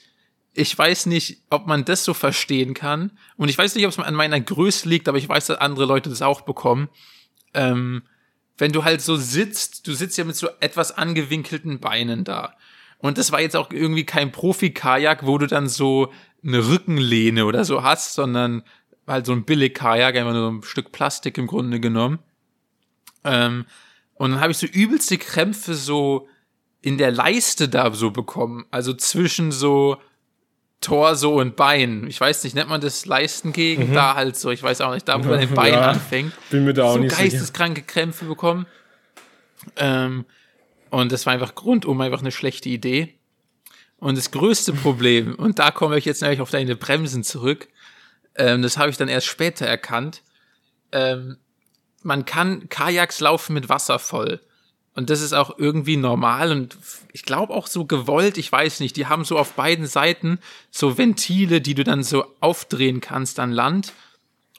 ich weiß nicht, ob man das so verstehen kann. Und ich weiß nicht, ob es an meiner Größe liegt, aber ich weiß, dass andere Leute das auch bekommen. Ähm, wenn du halt so sitzt, du sitzt ja mit so etwas angewinkelten Beinen da. Und das war jetzt auch irgendwie kein Profi-Kajak, wo du dann so eine Rückenlehne oder so hast, sondern halt so ein Billig-Kajak, einfach nur so ein Stück Plastik im Grunde genommen. Ähm, und dann habe ich so übelste Krämpfe so in der Leiste da so bekommen. Also zwischen so Torso und Bein. Ich weiß nicht, nennt man das Leistengegend? Da halt so, ich weiß auch nicht, da wo dein <laughs> Bein Ja, anfängt. Bin mir da auch so nicht sicher. geisteskranke Krämpfe bekommen. Ähm, und das war einfach Grund um einfach eine schlechte Idee. Und das größte Problem, und da komme ich jetzt nämlich auf deine Bremsen zurück, ähm, das habe ich dann erst später erkannt, ähm, man kann Kajaks laufen mit Wasser voll. Und das ist auch irgendwie normal und ich glaube auch so gewollt, ich weiß nicht. Die haben so auf beiden Seiten so Ventile, die du dann so aufdrehen kannst an Land.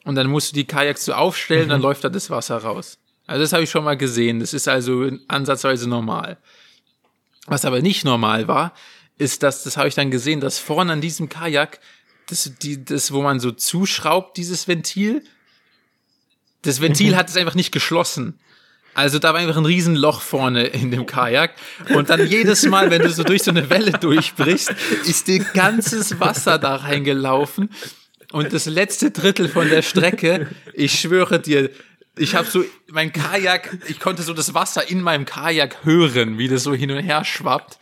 Und dann musst du die Kajaks so aufstellen, mhm. dann läuft da das Wasser raus. Also das habe ich schon mal gesehen. Das ist also ansatzweise normal. Was aber nicht normal war, ist, dass, das habe ich dann gesehen, dass vorne an diesem Kajak, das, die, das, wo man so zuschraubt, dieses Ventil, das Ventil mhm. hat es einfach nicht geschlossen. Also da war einfach ein Riesenloch vorne in dem Kajak. Und dann jedes Mal, wenn du so durch so eine Welle durchbrichst, ist dir ganzes Wasser da reingelaufen. Und das letzte Drittel von der Strecke, ich schwöre dir, ich habe so mein Kajak, ich konnte so das Wasser in meinem Kajak hören, wie das so hin und her schwappt.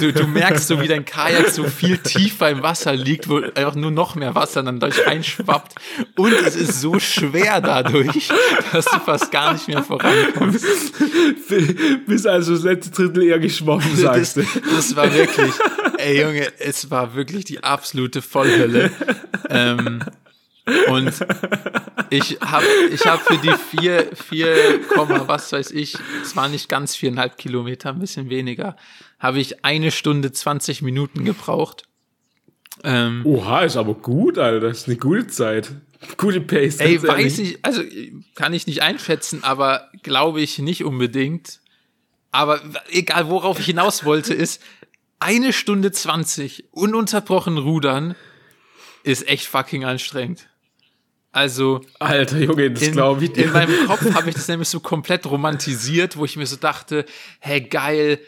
Du, du merkst so, wie dein Kajak so viel tiefer im Wasser liegt, wo einfach nur noch mehr Wasser dann durch einschwappt. Und es ist so schwer dadurch, dass du fast gar nicht mehr vorankommst. Bis also das letzte Drittel eher geschwommen, sagst du. Das, das war wirklich, ey Junge, es war wirklich die absolute Vollhölle. Ähm, und ich habe ich hab für die vier, vier, was weiß ich, es waren nicht ganz viereinhalb Kilometer, ein bisschen weniger, habe ich eine Stunde 20 Minuten gebraucht. Ähm, Oha, ist aber gut, Alter. Das ist eine gute Zeit. Gute Pace. Ey, weiß ich, also kann ich nicht einschätzen, aber glaube ich nicht unbedingt. Aber egal, worauf ich hinaus wollte, ist eine Stunde 20 ununterbrochen rudern ist echt fucking anstrengend. Also. Alter Junge, das glaube ich dir. In meinem Kopf habe ich das nämlich so komplett romantisiert, wo ich mir so dachte, hä, geil.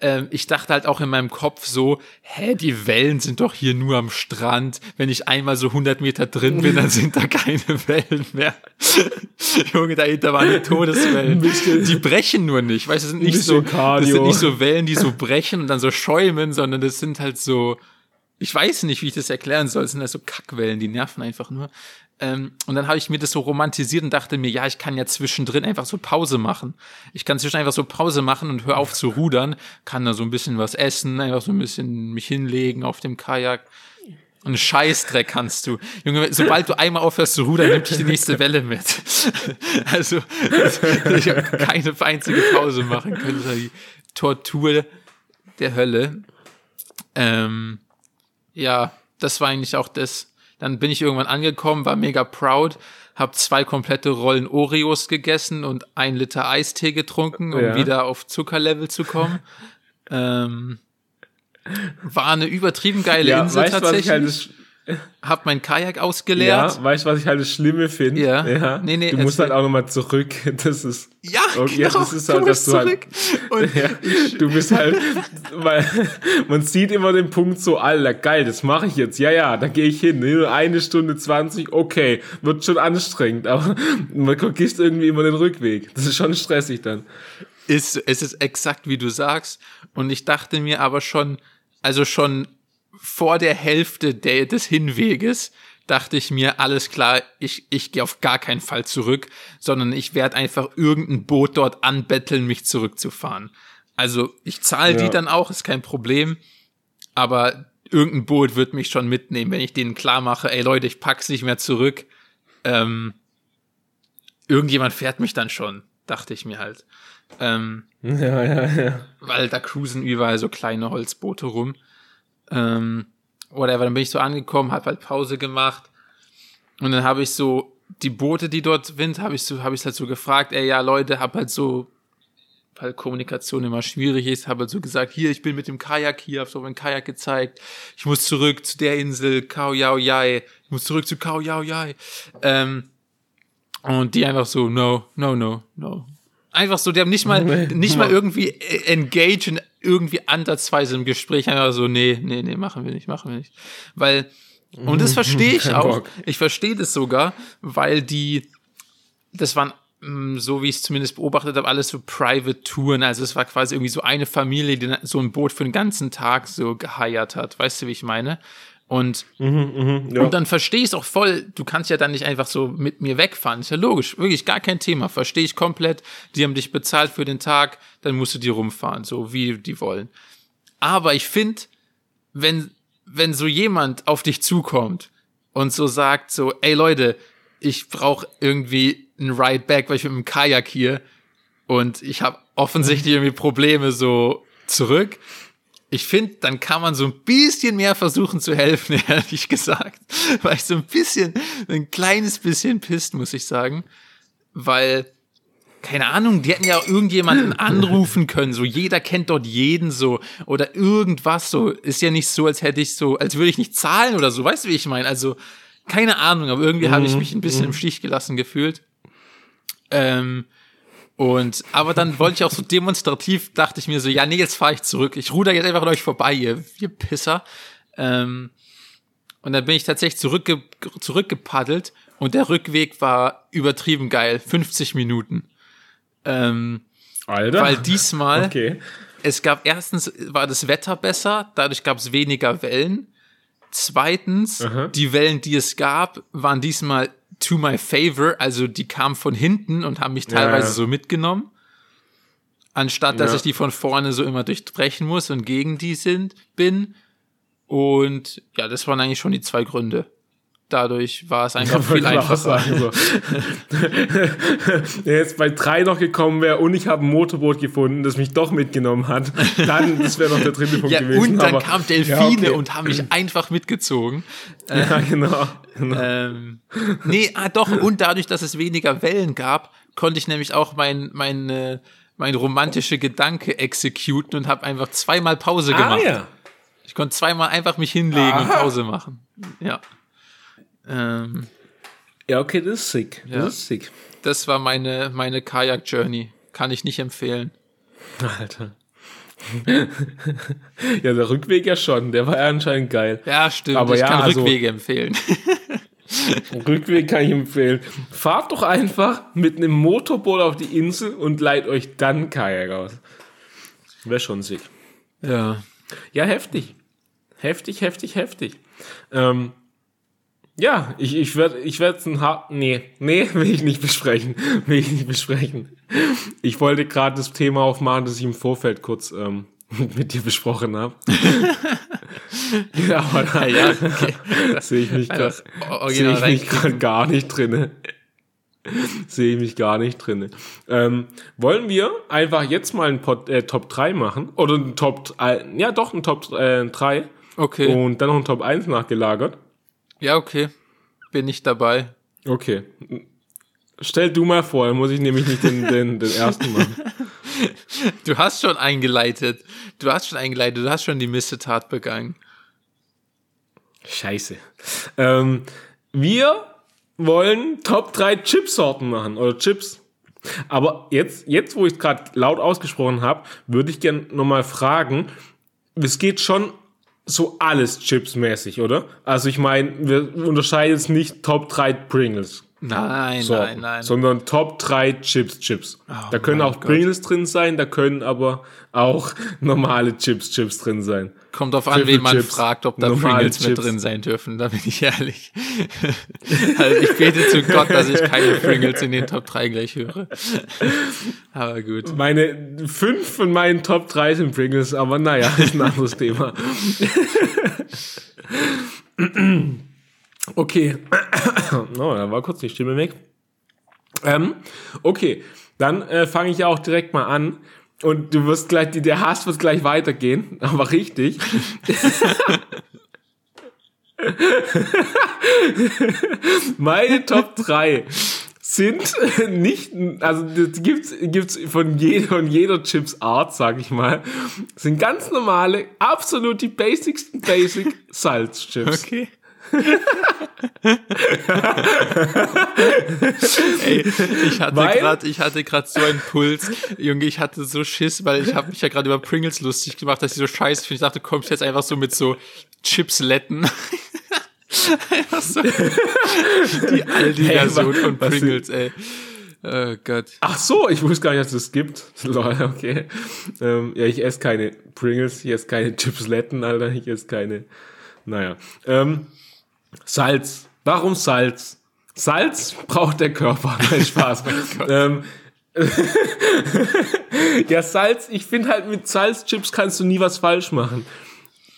Ähm, ich dachte halt auch in meinem Kopf so, hä, die Wellen sind doch hier nur am Strand. Wenn ich einmal so 100 Meter drin bin, dann sind da keine <laughs> Wellen mehr. <laughs> Junge, dahinter waren die Todeswellen. Die brechen nur nicht. Weißt du, das sind nicht so, das sind nicht so Wellen, die so brechen und dann so schäumen, sondern das sind halt so, ich weiß nicht, wie ich das erklären soll. Es sind halt so Kackwellen, die nerven einfach nur. Ähm, und dann habe ich mir das so romantisiert und dachte mir, ja, ich kann ja zwischendrin einfach so Pause machen. Ich kann zwischen einfach so Pause machen und hör auf zu rudern, kann da so ein bisschen was essen, einfach so ein bisschen mich hinlegen auf dem Kajak. Und Scheißdreck kannst du. Junge, sobald du einmal aufhörst zu rudern, nimmt dich die nächste Welle mit. <laughs> Also, ich habe keine einzige Pause machen können. Das war die Tortur der Hölle. Ähm, ja, das war eigentlich auch das, dann bin ich irgendwann angekommen, war mega proud, habe zwei komplette Rollen Oreos gegessen und ein Liter Eistee getrunken, um ja. wieder auf Zuckerlevel zu kommen. <laughs> ähm, war eine übertrieben geile ja, Insel weißt, tatsächlich. Was ich halt hab mein Kajak ausgeleert. Ja, weißt du, was ich halt das Schlimme finde? Ja. ja. Nee, nee, du musst halt auch nochmal zurück. <laughs> Das ist. Ja, okay, genau. Das ist halt, du dass du halt. <laughs> ja, du bist halt, weil <laughs> man sieht immer den Punkt so, Alter, geil, das mache ich jetzt. Ja, ja, da gehe ich hin. Eine Stunde zwanzig, okay, wird schon anstrengend, aber man vergisst irgendwie immer den Rückweg. Das ist schon stressig dann. Ist, es ist exakt wie du sagst. Und ich dachte mir aber schon, also schon vor der Hälfte der, des Hinweges dachte ich mir, alles klar, ich, ich gehe auf gar keinen Fall zurück, sondern ich werde einfach irgendein Boot dort anbetteln, mich zurückzufahren. Also ich zahle ja. die dann auch, ist kein Problem, aber irgendein Boot wird mich schon mitnehmen, wenn ich denen klar mache, ey Leute, ich pack's nicht mehr zurück. Ähm, irgendjemand fährt mich dann schon, dachte ich mir halt. Ähm, <laughs> ja, ja, ja. Weil da cruisen überall so kleine Holzboote rum. Ähm, whatever, dann bin ich so angekommen, habe halt Pause gemacht. Und dann habe ich so die Boote, die dort sind, habe ich so, habe ich halt so gefragt, ey, ja Leute, hab halt so, weil Kommunikation immer schwierig ist, habe halt so gesagt, hier, ich bin mit dem Kajak hier, hab so mein Kajak gezeigt, ich muss zurück zu der Insel Kao Yao Yai, ich muss zurück zu Kao Yao Yai. Ähm, und die einfach so, no, no, no, no, Einfach so, die haben nicht mal, <laughs> nicht mal <laughs> irgendwie engagen, irgendwie ansatzweise im Gespräch, einfach so, nee, nee, nee, machen wir nicht, machen wir nicht. Weil, und das <laughs> verstehe ich auch. Ich verstehe das sogar, weil die, das waren, mm, so wie ich es zumindest beobachtet habe, alles so Private Touren. Also es war quasi irgendwie so eine Familie, die so ein Boot für den ganzen Tag so geheiert hat. Weißt du, wie ich meine? Und, mhm, mh, ja. und dann verstehe ich es auch voll. Du kannst ja dann nicht einfach so mit mir wegfahren. Ist ja logisch. Wirklich gar kein Thema. Verstehe ich komplett. Die haben dich bezahlt für den Tag. Dann musst du die rumfahren. So wie die wollen. Aber ich finde, wenn, wenn so jemand auf dich zukommt und so sagt so, ey Leute, ich brauche irgendwie ein Ride Back, weil ich mit dem Kajak hier und ich habe offensichtlich irgendwie Probleme so zurück. Ich finde, dann kann man so ein bisschen mehr versuchen zu helfen, <laughs> ehrlich gesagt. Weil ich so ein bisschen, ein kleines bisschen pisst, muss ich sagen. Weil, keine Ahnung, die hätten ja auch irgendjemanden <laughs> anrufen können. So, jeder kennt dort jeden so. Oder irgendwas so. Ist ja nicht so, als hätte ich so, als würde ich nicht zahlen oder so. Weißt du, wie ich meine? Also, keine Ahnung, aber irgendwie mhm. habe ich mich ein bisschen im Stich gelassen gefühlt. Ähm, und, aber dann wollte ich auch so demonstrativ, dachte ich mir so, ja, nee, jetzt fahre ich zurück. Ich ruder jetzt einfach an euch vorbei, ihr, ihr Pisser. Ähm, und dann bin ich tatsächlich zurückge zurückgepaddelt und der Rückweg war übertrieben geil. 50 Minuten. Ähm, Alter. Weil diesmal, okay. es gab erstens, war das Wetter besser, dadurch gab es weniger Wellen. Zweitens, Aha. die Wellen, die es gab, waren diesmal to my favor, also die kamen von hinten und haben mich teilweise ja, so mitgenommen, anstatt dass ja. ich die von vorne so immer durchbrechen muss und gegen die sind bin. Und ja, das waren eigentlich schon die zwei Gründe dadurch war es <laughs> einfach viel einfacher. Sagen, so. <laughs> Jetzt bei drei noch gekommen wäre und ich habe ein Motorboot gefunden, das mich doch mitgenommen hat, dann, das wäre noch der dritte Punkt ja, gewesen. Und dann aber, kam Delfine ja, okay. und haben mich einfach mitgezogen. <laughs> Ja, genau. genau. Ähm, nee, ah, doch, und dadurch, dass es weniger Wellen gab, konnte ich nämlich auch mein, mein, äh, mein romantische Gedanke exekuten und habe einfach zweimal Pause ah, gemacht. Ah, ja. Ich konnte zweimal einfach mich hinlegen Aha. und Pause machen. Ja. Ähm, ja, okay, das ist sick. Das ja. ist sick. Das war meine, meine Kajak-Journey. Kann ich nicht empfehlen. <laughs> Alter. ja, der Rückweg ja schon. Der war ja anscheinend geil. Ja, stimmt. Aber ich ja, kann also, Rückwege empfehlen. <laughs> Rückweg kann ich empfehlen. Fahrt doch einfach mit einem Motorboot auf die Insel und leiht euch dann Kajak aus. Wäre schon sick. Ja. Ja, heftig. Heftig, heftig, heftig. Ähm, ja, ich, ich werde ich werde ein hart. Nee, nee, <laughs> will ich nicht besprechen. Will ich nicht besprechen. Ich wollte gerade das Thema aufmachen, das ich im Vorfeld kurz ähm, <laughs> mit dir besprochen habe. <laughs> ja, aber da ja, okay. sehe ich mich gerade seh ich mich gerade gar nicht drinne. sehe ich mich gar nicht drinne. Ähm, wollen wir einfach jetzt mal ein Pod, äh, Top 3 machen? Oder ein Top, äh, ja doch, ein Top äh, 3. Okay. Und dann noch ein Top 1 nachgelagert. Ja, okay. Bin ich dabei. Okay. Stell du mal vor, dann muss ich nämlich nicht den, den, den <laughs> ersten machen. Du hast schon eingeleitet. Du hast schon eingeleitet. Du hast schon die Missetat begangen. Scheiße. Ähm, wir wollen Top 3 Chipsorten machen oder Chips. Aber jetzt, jetzt wo ich es gerade laut ausgesprochen habe, würde ich gerne nochmal fragen, es geht schon so alles chipsmäßig, oder? Also ich meine, wir unterscheiden jetzt nicht Top 3 Pringles. Nein, nein, nein. Sondern Top 3 Chips, Chips. Oh da können auch Gott. Pringles drin sein, da können aber auch <laughs> normale Chips, Chips drin sein. Kommt auf an, wen man Chips, fragt, ob da Pringles Chips. mit drin sein dürfen, da bin ich ehrlich. <laughs> also ich bete zu Gott, dass ich keine Pringles in den Top 3 gleich höre. <laughs> aber gut. Meine, fünf von meinen Top 3 sind Pringles, aber naja, ist ein anderes Thema. Okay. <coughs> oh, da war kurz die Stimme weg. Ähm, okay, dann äh, fange ich auch direkt mal an. Und du wirst gleich, der Hass wird gleich weitergehen, <laughs> aber richtig. <laughs> Meine Top 3 sind <laughs> nicht, also das gibt's, gibt's von jeder, von jeder Chips-Art, sag ich mal, sind ganz normale, absolut die basicsten Basic Salzchips. Okay. Ey, ich hatte gerade, ich hatte gerade so einen Puls, Junge, ich hatte so Schiss, weil ich habe mich ja gerade über Pringles lustig gemacht, dass ich so scheiße finde. Ich dachte, kommst jetzt einfach so mit so Chipsletten. <laughs> so die Aldi-Version hey, von Pringles, ey. Oh Gott. Ach so, ich wusste gar nicht, dass es das gibt. <laughs> Lol, okay. Ähm, ja, ich esse keine Pringles, ich esse keine Chipsletten, Alter, ich esse keine. Naja. Ähm, Salz. Warum Salz? Salz braucht der Körper. <laughs> Nein, Spaß. oh ähm, <laughs> ja, Salz, ich finde halt mit Salzchips kannst du nie was falsch machen.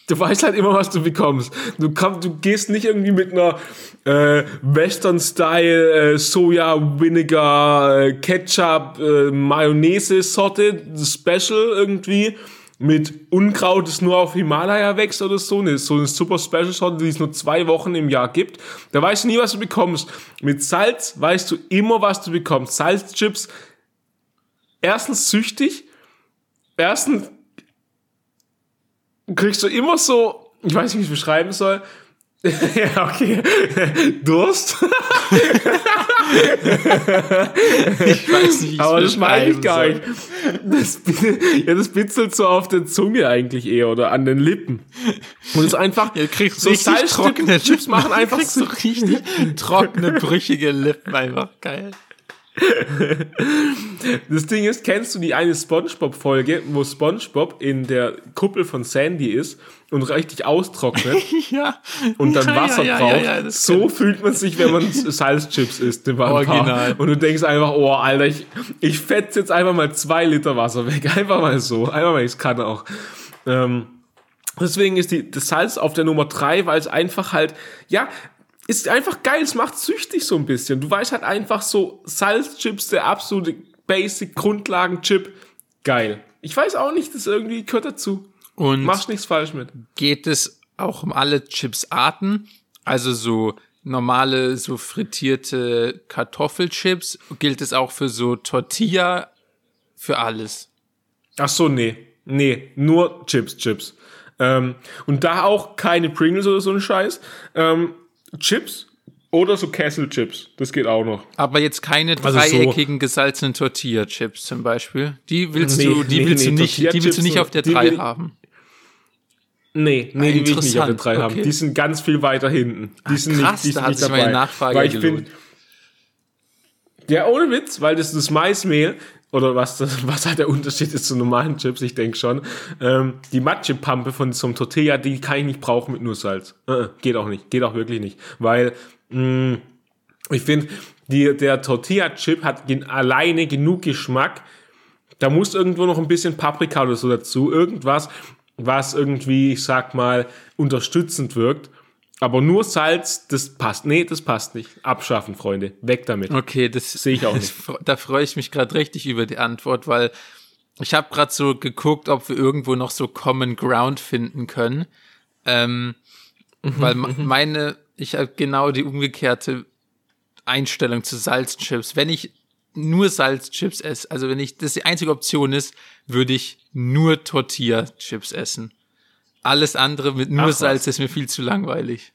Du weißt halt immer, was du bekommst. Du, komm, du gehst nicht irgendwie mit einer äh, Western-Style äh, Soja, Vinegar, äh, Ketchup, äh, Mayonnaise-Sorte, Special irgendwie mit Unkraut, das nur auf Himalaya wächst oder so, eine, so eine super Special-Sorte, die es nur zwei Wochen im Jahr gibt. Da weißt du nie, was du bekommst. Mit Salz weißt du immer, was du bekommst. Salzchips, erstens süchtig, erstens kriegst du immer so, ich weiß nicht, wie ich es beschreiben soll. Ja, okay. Durst. ich weiß nicht, Aber das meine ich gar nicht. Das, ja, das bitzelt so auf der Zunge eigentlich eher oder an den Lippen. Und es ist einfach ja, kriegst so trockene Chips machen <laughs> einfach so richtig <laughs> trockene, brüchige Lippen einfach geil. Das Ding ist, kennst du die eine SpongeBob-Folge, wo SpongeBob in der Kuppel von Sandy ist und richtig austrocknet <laughs> ja. und dann ja, Wasser ja, braucht? ja, so fühlt man sich, wenn man <laughs> Salzchips isst. Original. Und du denkst einfach, oh, Alter, ich, ich fetze jetzt einfach mal zwei Liter Wasser weg. <laughs> Einfach mal so. Einfach weil ich kann auch. Ähm, Deswegen ist die, das Salz auf der Nummer drei, weil es einfach halt, ja, ist einfach geil, es macht süchtig so ein bisschen. Du weißt halt einfach so, Salzchips, der absolute Basic Grundlagenchip, geil. Ich weiß auch nicht, das irgendwie gehört dazu. Und Machst nichts falsch mit. geht es auch um alle Chipsarten? Also so normale, so frittierte Kartoffelchips? Gilt es auch für so Tortilla? Für alles? Ach so, nee. Nee, nur Chips, Chips. Ähm, und da auch keine Pringles oder so ein Scheiß. Ähm, Chips oder so Castle Chips. Das geht auch noch. Aber jetzt keine Also so- dreieckigen gesalzenen Tortilla-Chips zum Beispiel. Die willst Nee, du, die nee, willst nee, du nicht, die willst du nicht so- auf der die 3 will- haben. Nee, nee, die will ich nicht auf der interessant, 3 haben. okay. Die sind ganz viel weiter hinten. Die sind krass, nicht, die da sind hat nicht sich dabei. meine Nachfrage weil ich finde, ja, ohne Witz, weil das das Maismehl oder was das, <laughs> was halt der Unterschied ist zu normalen Chips, ich denke schon. Ähm, die Matschepampe von so einem Tortilla, die kann ich nicht brauchen mit nur Salz. Äh, äh, geht auch nicht, geht auch wirklich nicht, weil mh, ich finde, der Tortilla-Chip hat gen alleine genug Geschmack. Da muss irgendwo noch ein bisschen Paprika oder so dazu. Irgendwas, was irgendwie, ich sag mal, unterstützend wirkt. Aber nur Salz, das passt. Nee, das passt nicht. Abschaffen, Freunde. Weg damit. Okay, das Sehe ich auch <laughs> nicht. Da freue ich mich gerade richtig über die Antwort, weil ich habe gerade so geguckt, ob wir irgendwo noch so Common Ground finden können. Ähm, Mhm, weil me- meine, ich habe genau die umgekehrte Einstellung zu Salzchips. Wenn ich nur Salzchips esse, also wenn ich das die einzige Option ist, würde ich nur Tortilla-Chips essen. Alles andere mit nur Ach. Salz ist mir viel zu langweilig.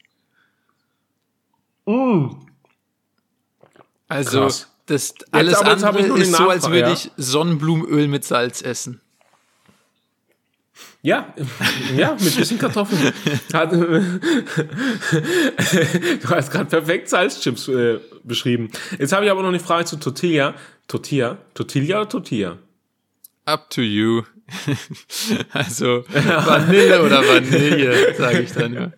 Also Krass. das alles jetzt andere ist so, als Nachfrage, würde ja. ich Sonnenblumenöl mit Salz essen. Ja, ja, mit bisschen Kartoffeln. <laughs> <laughs> Du hast gerade perfekt Salzchips äh, beschrieben. Jetzt habe ich aber noch eine Frage zu Tortilla. Tortilla? Tortilla oder Tortilla? Up to you. <laughs> also Vanille oder Vanille, sage ich dann nur.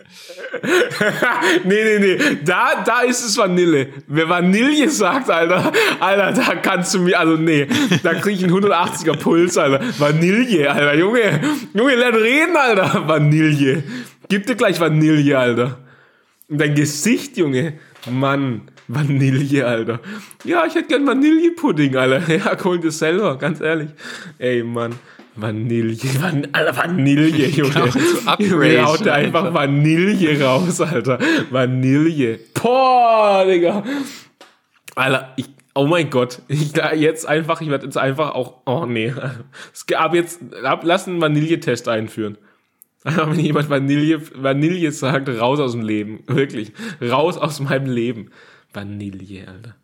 <laughs> nee, nee, nee. Da, da ist es Vanille. Wer Vanille sagt, Alter, Alter, da kannst du mir, also nee, da krieg ich einen 180er Puls, Alter. Vanille, Alter, Junge, Junge, lern reden, Alter. Vanille. Gib dir gleich Vanille, Alter. Und dein Gesicht, Junge. Mann, Vanille, Alter. Ja, ich hätte gern Vanillepudding, Alter. <laughs> Ja, hol dir selber, ganz ehrlich. Ey, Mann. Vanille, Van, Vanille, Junge. So Junge, upgraden haut dir einfach. Vanille raus, Alter. Vanille. Boah, Digga. Alter, ich, oh mein Gott. Ich, da jetzt einfach, ich werde jetzt einfach auch, oh nee. Es gab jetzt, ab, lass einen Vanilletest einführen. Einfach, wenn jemand Vanille, Vanille sagt, raus aus dem Leben. Wirklich. Raus aus meinem Leben. Vanille, Alter.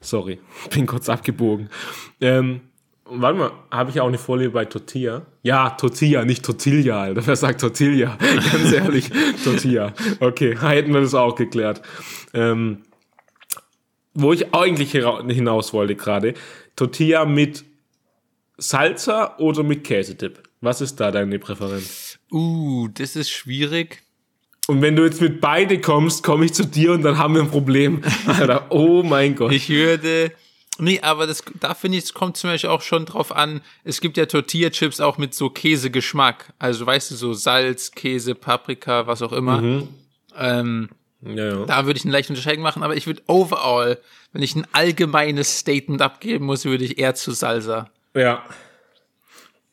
Sorry. Bin kurz abgebogen. Ähm, warte mal, habe ich auch eine Vorliebe bei Tortilla? Ja, Tortilla, nicht Tortilla, Alter. Wer sagt Tortilla? <laughs> Ganz ehrlich, Tortilla. Okay, <laughs> hätten wir das auch geklärt. Ähm, wo ich eigentlich hinaus wollte gerade, Tortilla mit Salsa oder mit Käsedip? Was ist da deine Präferenz? Uh, das ist schwierig. Und wenn du jetzt mit beide kommst, komme ich zu dir und dann haben wir ein Problem. <laughs> Alter, oh mein Gott. Ich würde Nee, aber das, da finde ich, es kommt zum Beispiel auch schon drauf an, es gibt ja Tortilla-Chips auch mit so Käsegeschmack. Also weißt du, so Salz, Käse, Paprika, was auch immer. Mhm. Ähm, Ja, ja. da würde ich eine leichte Unterscheidung machen, aber ich würde overall, wenn ich ein allgemeines Statement abgeben muss, würde ich eher zu Salsa. ja.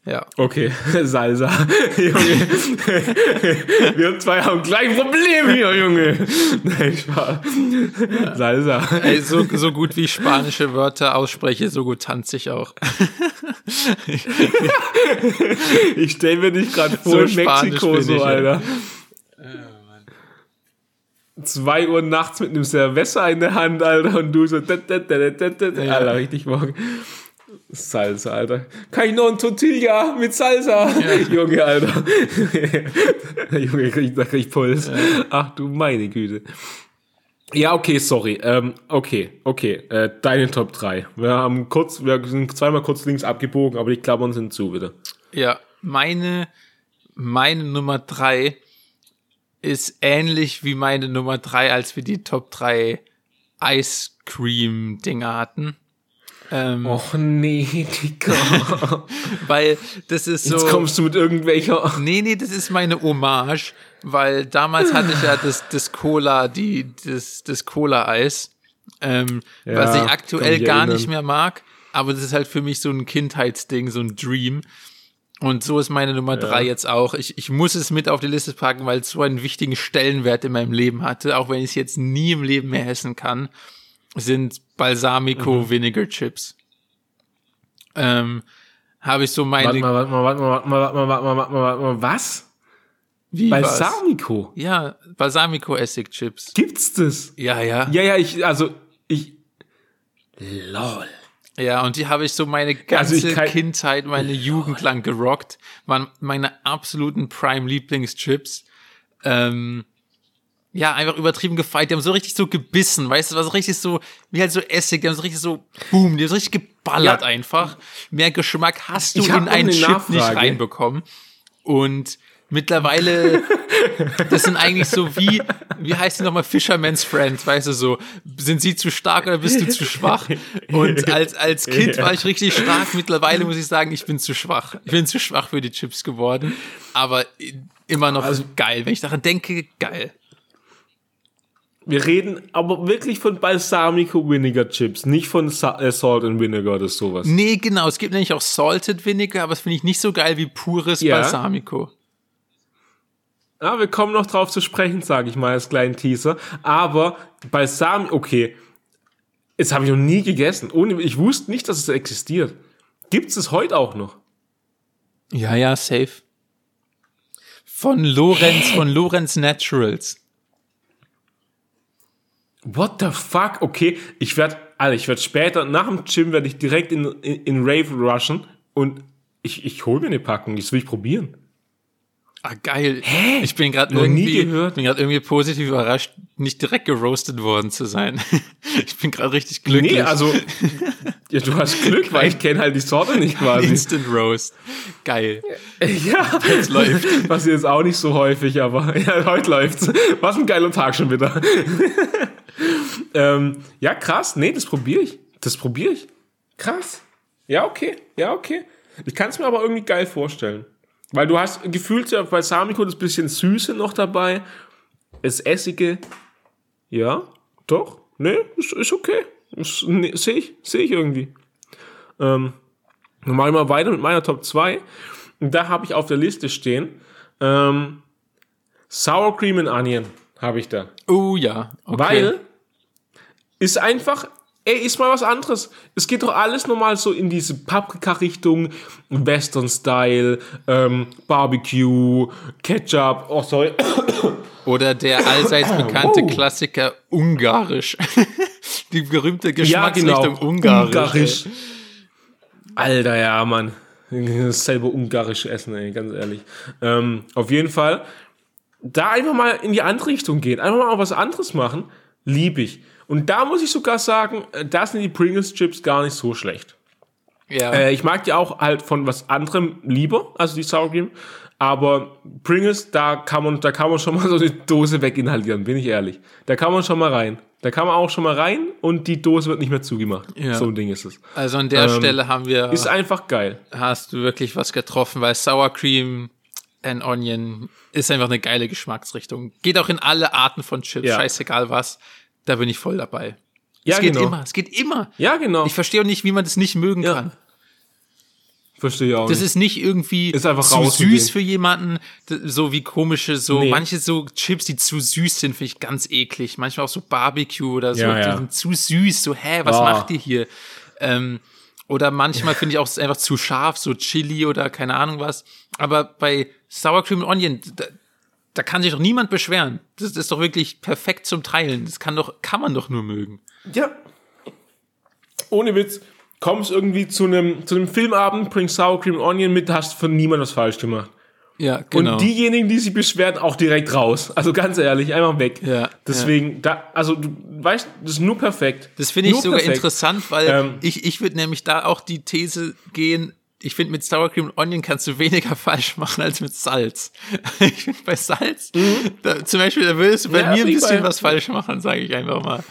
Ja. Okay, <laughs> Salsa. <laughs> Junge. <laughs> Wir zwei haben gleich ein Problem hier, Junge. Nein, Spaß. Salsa. Ey, so, so gut wie ich spanische Wörter ausspreche, so gut tanze ich auch. Ich stell mir dich gerade vor So in Mexiko so, ich. Alter. Zwei Uhr nachts mit einem Cerveza in der Hand, Alter, und du so. Ja. Alter, richtig morgen. Salsa, Alter. Kann ich noch ein Tortilla mit Salsa? Junge, Alter. <laughs> Junge, krieg, da krieg ich Puls. Ach du meine Güte. Ja, okay, sorry. Ähm, okay, okay. Äh, deine Top 3. Wir haben kurz, wir sind zweimal kurz links abgebogen, aber die Klammern sind zu, bitte. Ja, meine, meine Nummer drei ist ähnlich wie meine Nummer drei, als wir die Top drei Ice Cream Dinger hatten. Ähm, Och nee, Digga. <laughs> Weil das ist so. Jetzt kommst du mit irgendwelcher. Nee, nee, das ist meine Hommage, weil damals hatte ich ja das, das Cola, die, das, das Cola-Eis, ähm, Ja, was ich aktuell gar erinnern. nicht mehr mag, aber das ist halt für mich so ein Kindheitsding, so ein Dream. Und so ist meine Nummer drei jetzt auch. Ich, ich muss es mit auf die Liste packen, weil es so einen wichtigen Stellenwert in meinem Leben hatte, auch wenn ich es jetzt nie im Leben mehr essen kann, sind Balsamico Mhm. Vinegar Chips. Ähm, habe ich so meine. Warte mal, warte mal, warte mal, warte mal, warte mal, warte mal, warte mal, warte mal, was? Wie was? Balsamico? Ja, Balsamico-Essig-Chips. Gibt's das? Ja, ja. Ja, ja, ich, also, ich. Lol. Ja, und die habe ich so meine ganze Also kann- Kindheit, meine Jugend lang gerockt. Waren meine absoluten Prime-Lieblingschips. Ähm, ja, einfach übertrieben gefeiert. Die haben so richtig so gebissen, weißt du, war so richtig so, wie halt so Essig, die haben so richtig so, boom, die haben so richtig geballert Ja. einfach. Mehr Geschmack hast du Ich in einen eine Chip nicht Nachfrage. reinbekommen. Und mittlerweile, das sind eigentlich so wie, wie heißt die nochmal, Fisherman's Friend, weißt du, so, sind sie zu stark oder bist du zu schwach? Und als, als Kind war ich richtig stark, mittlerweile muss ich sagen, ich bin zu schwach. Ich bin zu schwach für die Chips geworden, aber immer noch Also geil. Wenn ich daran denke, geil. Wir reden aber wirklich von Balsamico Vinegar Chips, nicht von Sa äh, Salt and Vinegar oder sowas. Nee, genau, es gibt nämlich auch Salted Vinegar, aber das finde ich nicht so geil wie pures Ja. Balsamico. Ja, wir kommen noch drauf zu sprechen, sage ich mal als kleinen Teaser. Aber Balsamico, okay, das habe ich noch nie gegessen. Ohne, ich wusste nicht, dass es existiert. Gibt es heute auch noch? Ja, ja, safe. Von Lorenz, von Lorenz Naturals. What the fuck? Okay, ich werde, Alter, ich werde später, nach dem Gym werde ich direkt in, in, in Rave rushen und ich, ich hole mir eine Packung, das will ich probieren. Ah, geil. Ich bin gerade Noch nie irgendwie, gehört. bin gerade irgendwie positiv überrascht, nicht direkt geroastet worden zu sein. <laughs> Ich bin gerade richtig glücklich. Nee, also, <laughs> ja, du hast Glück, weil ich kenne halt die Sorte nicht quasi. Instant Roast. Geil. Ja, Es läuft. Passiert jetzt auch nicht so häufig, aber <laughs> ja, heute läuft's. Was ein geiler Tag schon wieder. Ähm, ja, krass. Nee, das probiere ich. Das probiere ich. Krass. Ja, okay. Ja, okay. Ich kann es mir aber irgendwie geil vorstellen. Weil du hast gefühlt ja bei Samiko das bisschen Süße noch dabei. Das Essige. Ja, doch. Nee, ist, ist okay. Nee, Sehe ich, sehe ich irgendwie. Ähm, dann mache ich mal weiter mit meiner Top 2. Und da habe ich auf der Liste stehen ähm, Sour Cream and Onion habe ich da. Oh ja. Okay. Weil ist einfach, ey, ist mal was anderes. Es geht doch alles normal so in diese Paprika-Richtung, Western-Style, ähm, Barbecue, Ketchup, oh sorry, Oder der allseits bekannte Oh. Klassiker Ungarisch. <laughs> Die berühmte ja genau, Geschmacksrichtung Ungarisch. Ungarisch. Alter, ja, Mann. <laughs> Selber ungarisch essen, ey, ganz ehrlich. Ähm, auf jeden Fall, da einfach mal in die andere Richtung gehen, einfach mal was anderes machen, lieb ich. Und da muss ich sogar sagen, äh, da sind die Pringles Chips gar nicht so schlecht. Ja. Äh, ich mag die auch halt von was anderem lieber, also die Sour Cream. Aber Pringles, da kann man, da kann man schon mal so eine Dose weginhalieren, bin ich ehrlich. Da kann man schon mal rein. Da kann man auch schon mal rein und die Dose wird nicht mehr zugemacht. Ja. So ein Ding ist es. Also an der Ähm, Stelle haben wir, Ist einfach geil. hast du wirklich was getroffen, weil Sour Cream and Onion ist einfach eine geile Geschmacksrichtung. Geht auch in alle Arten von Chips, Ja. scheißegal was. Da bin ich voll dabei. Ja, es geht genau. immer, es geht immer. Ja, genau. Ich verstehe auch nicht, wie man das nicht mögen Ja. kann. Verstehe ich auch Das nicht. ist nicht irgendwie Ist einfach zu süß für jemanden, so wie komische, so Nee. manche so Chips, die zu süß sind, finde ich ganz eklig. Manchmal auch so Barbecue oder so, Ja, die ja. sind zu süß, so, hä, was Ah. macht ihr hier? Ähm, oder manchmal finde ich auch einfach zu scharf, so Chili oder keine Ahnung was. Aber bei Sour Cream and Onion, da, kann sich doch niemand beschweren. Das ist doch wirklich perfekt zum Teilen. Das kann doch, kann man doch nur mögen. Ja. Ohne Witz. Kommst irgendwie zu einem, zu einem Filmabend, bringst Sour Cream Onion mit, hast von niemand was falsch gemacht. Ja, genau. Und diejenigen, die sich beschweren, auch direkt raus. Also ganz ehrlich, einfach weg. Ja, Deswegen, da, also du weißt, das ist nur perfekt. Das finde ich Nur sogar perfekt. interessant, weil Ähm, ich, ich würde nämlich da auch die These gehen, ich finde, mit Sour Cream und Onion kannst du weniger <laughs> falsch machen als mit Salz. <laughs> Ich finde, bei Salz, da, zum Beispiel, da würdest du bei Mhm. Ja, mir ein bisschen bei- was falsch machen, sage ich einfach mal.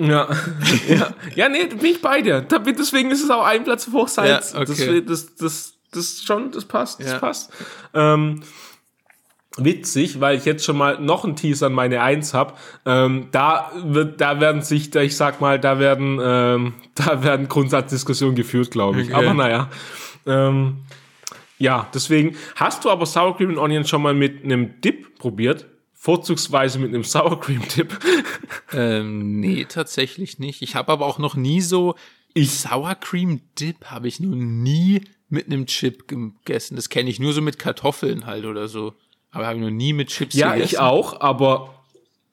Ja. <laughs> ja. ja, nee, bin ich bei dir. Deswegen ist es auch ein Platz vor Salz. Ja, okay. das, das, das, das schon, das passt, das passt. Ähm, witzig, weil ich jetzt schon mal noch einen Teaser an meine Eins hab. Ähm, da wird, da werden sich, ich sag mal, da werden, ähm, da werden Grundsatzdiskussionen geführt, glaube ich. Okay. Aber naja. Ähm, ja, deswegen hast du aber Sour Cream and Onion schon mal mit einem Dip probiert? Vorzugsweise mit einem <laughs> Sour Cream Dip. Ähm, nee, tatsächlich nicht. Ich habe aber auch noch nie so Sour Cream Dip habe ich noch nie mit einem Chip gegessen. Das kenne ich nur so mit Kartoffeln halt oder so. Aber habe ich noch nie mit Chips Ja, gegessen. ich auch, aber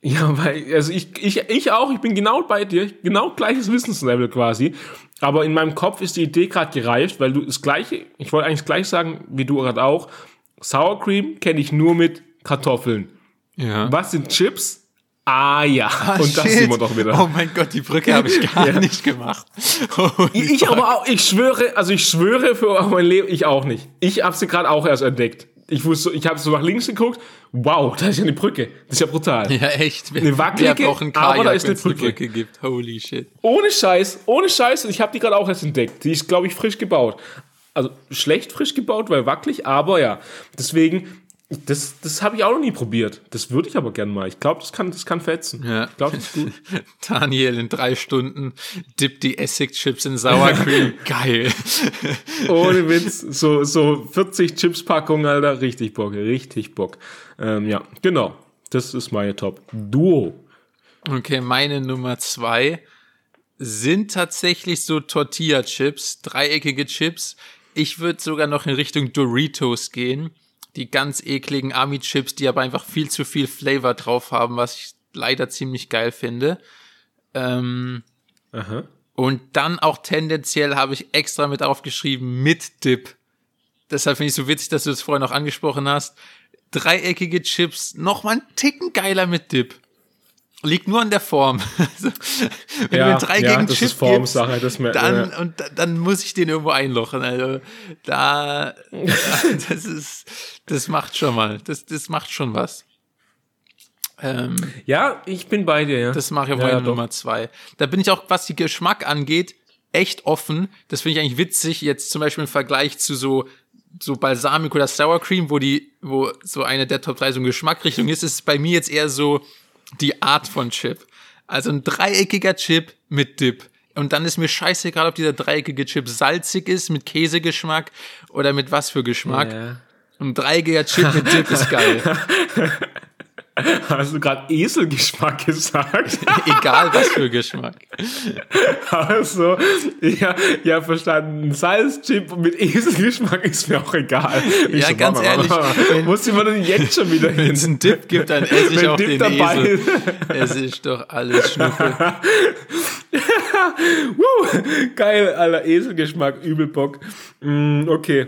ja, weil, also ich, ich, ich auch, ich bin genau bei dir, genau gleiches Wissenslevel quasi. Aber in meinem Kopf ist die Idee gerade gereift, weil du das gleiche, ich wollte eigentlich gleich sagen, wie du gerade auch, Sour Cream kenne ich nur mit Kartoffeln. Ja. Was sind Chips? Ah ja, und das Shit. sehen wir doch wieder. Oh mein Gott, die Brücke habe ich <laughs> gar Ja. nicht gemacht. Holy ich fuck. aber auch, ich schwöre, also ich schwöre für mein Leben, ich auch nicht. Ich habe sie gerade auch erst entdeckt. Ich wusste, ich habe so nach links geguckt. Wow, da ist ja eine Brücke. Das ist ja brutal. Ja, echt. Eine wackelige, Wer braucht einen aber da Kajak, ist eine Brücke. Brücke gibt. Holy shit. Ohne Scheiß, ohne Scheiß. Und ich habe die gerade auch erst entdeckt. Die ist, glaube ich, frisch gebaut. Also schlecht frisch gebaut, weil wackelig, aber ja. Deswegen, das, das habe ich auch noch nie probiert. Das würde ich aber gern mal. Ich glaube, das kann, das kann fetzen. Ja. Ich glaube, das ist gut. <laughs> Daniel in drei Stunden dippt die Essig-Chips in Sour Cream. <laughs> Geil. Ohne Witz. So, so 40 Chips-Packungen, Alter. Richtig Bock, richtig Bock. Ähm, ja, genau. Das ist meine Top. Duo. Okay, meine Nummer zwei sind tatsächlich so Tortilla-Chips, dreieckige Chips. Ich würde sogar noch in Richtung Doritos gehen. Die ganz ekligen Ami-Chips, die aber einfach viel zu viel Flavor drauf haben, was ich leider ziemlich geil finde. Ähm, Aha. und dann auch tendenziell habe ich extra mit aufgeschrieben mit Dip. Deshalb finde ich so witzig, dass du das vorher noch angesprochen hast. Dreieckige Chips, noch mal einen Ticken geiler mit Dip. Liegt nur an der Form. <laughs> Also, wenn Ja, du einen dreieckigen ja, das Chip ist Formsache, das mer- dann, ja. und da- dann muss ich den irgendwo einlochen. Also da, <laughs> das ist, das macht schon mal, das, das macht schon was. Ähm, Ja, ich bin bei dir, ja. das mache ich Ja. Nummer zwei. Da bin ich auch, was die Geschmack angeht, echt offen. Das finde ich eigentlich witzig, jetzt zum Beispiel im Vergleich zu so, so Balsamico oder Sour Cream, wo die, wo so eine der Top 3 so eine Geschmackrichtung ist, ist es bei mir jetzt eher so die Art von Chip. Also ein dreieckiger Chip mit Dip. Und dann ist mir scheißegal, ob dieser dreieckige Chip salzig ist, mit Käsegeschmack oder mit was für Geschmack. Ja. Ein dreieckiger Chip mit Dip ist geil. <laughs> <laughs> Hast du gerade Eselgeschmack gesagt? <laughs> Egal was für Geschmack. Also, ja, ja, verstanden. Salzchip mit Eselgeschmack ist mir auch egal. Ich Ja, ganz ehrlich, wenn- Muss ich mir denn jetzt schon wieder Wenn hin? es einen Dip gibt, dann esse ich Wenn auch Dip den dabei Esel. ist. Es ist doch alles Schnuppe. <laughs> Woo, geil, Alter, Eselgeschmack, übel Bock. Mm, okay.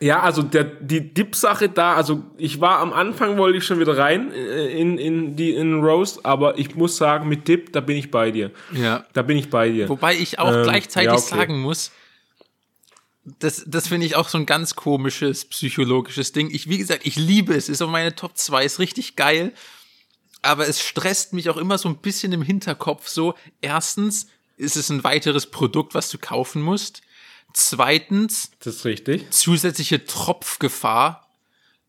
Ja, also der, die Dip-Sache da, also ich war am Anfang, wollte ich schon wieder rein äh, in, in die in Roast, aber ich muss sagen, mit Dip, da bin ich bei dir. Ja. Da bin ich bei dir. Wobei ich auch Ähm, gleichzeitig ja, okay. sagen muss, das, das finde ich auch so ein ganz komisches psychologisches Ding. Ich, wie gesagt, ich liebe es, ist auf meine Top 2, ist richtig geil. aber es stresst mich auch immer so ein bisschen im Hinterkopf so. Erstens ist es ein weiteres Produkt, was du kaufen musst. Zweitens, Das ist richtig. zusätzliche Tropfgefahr.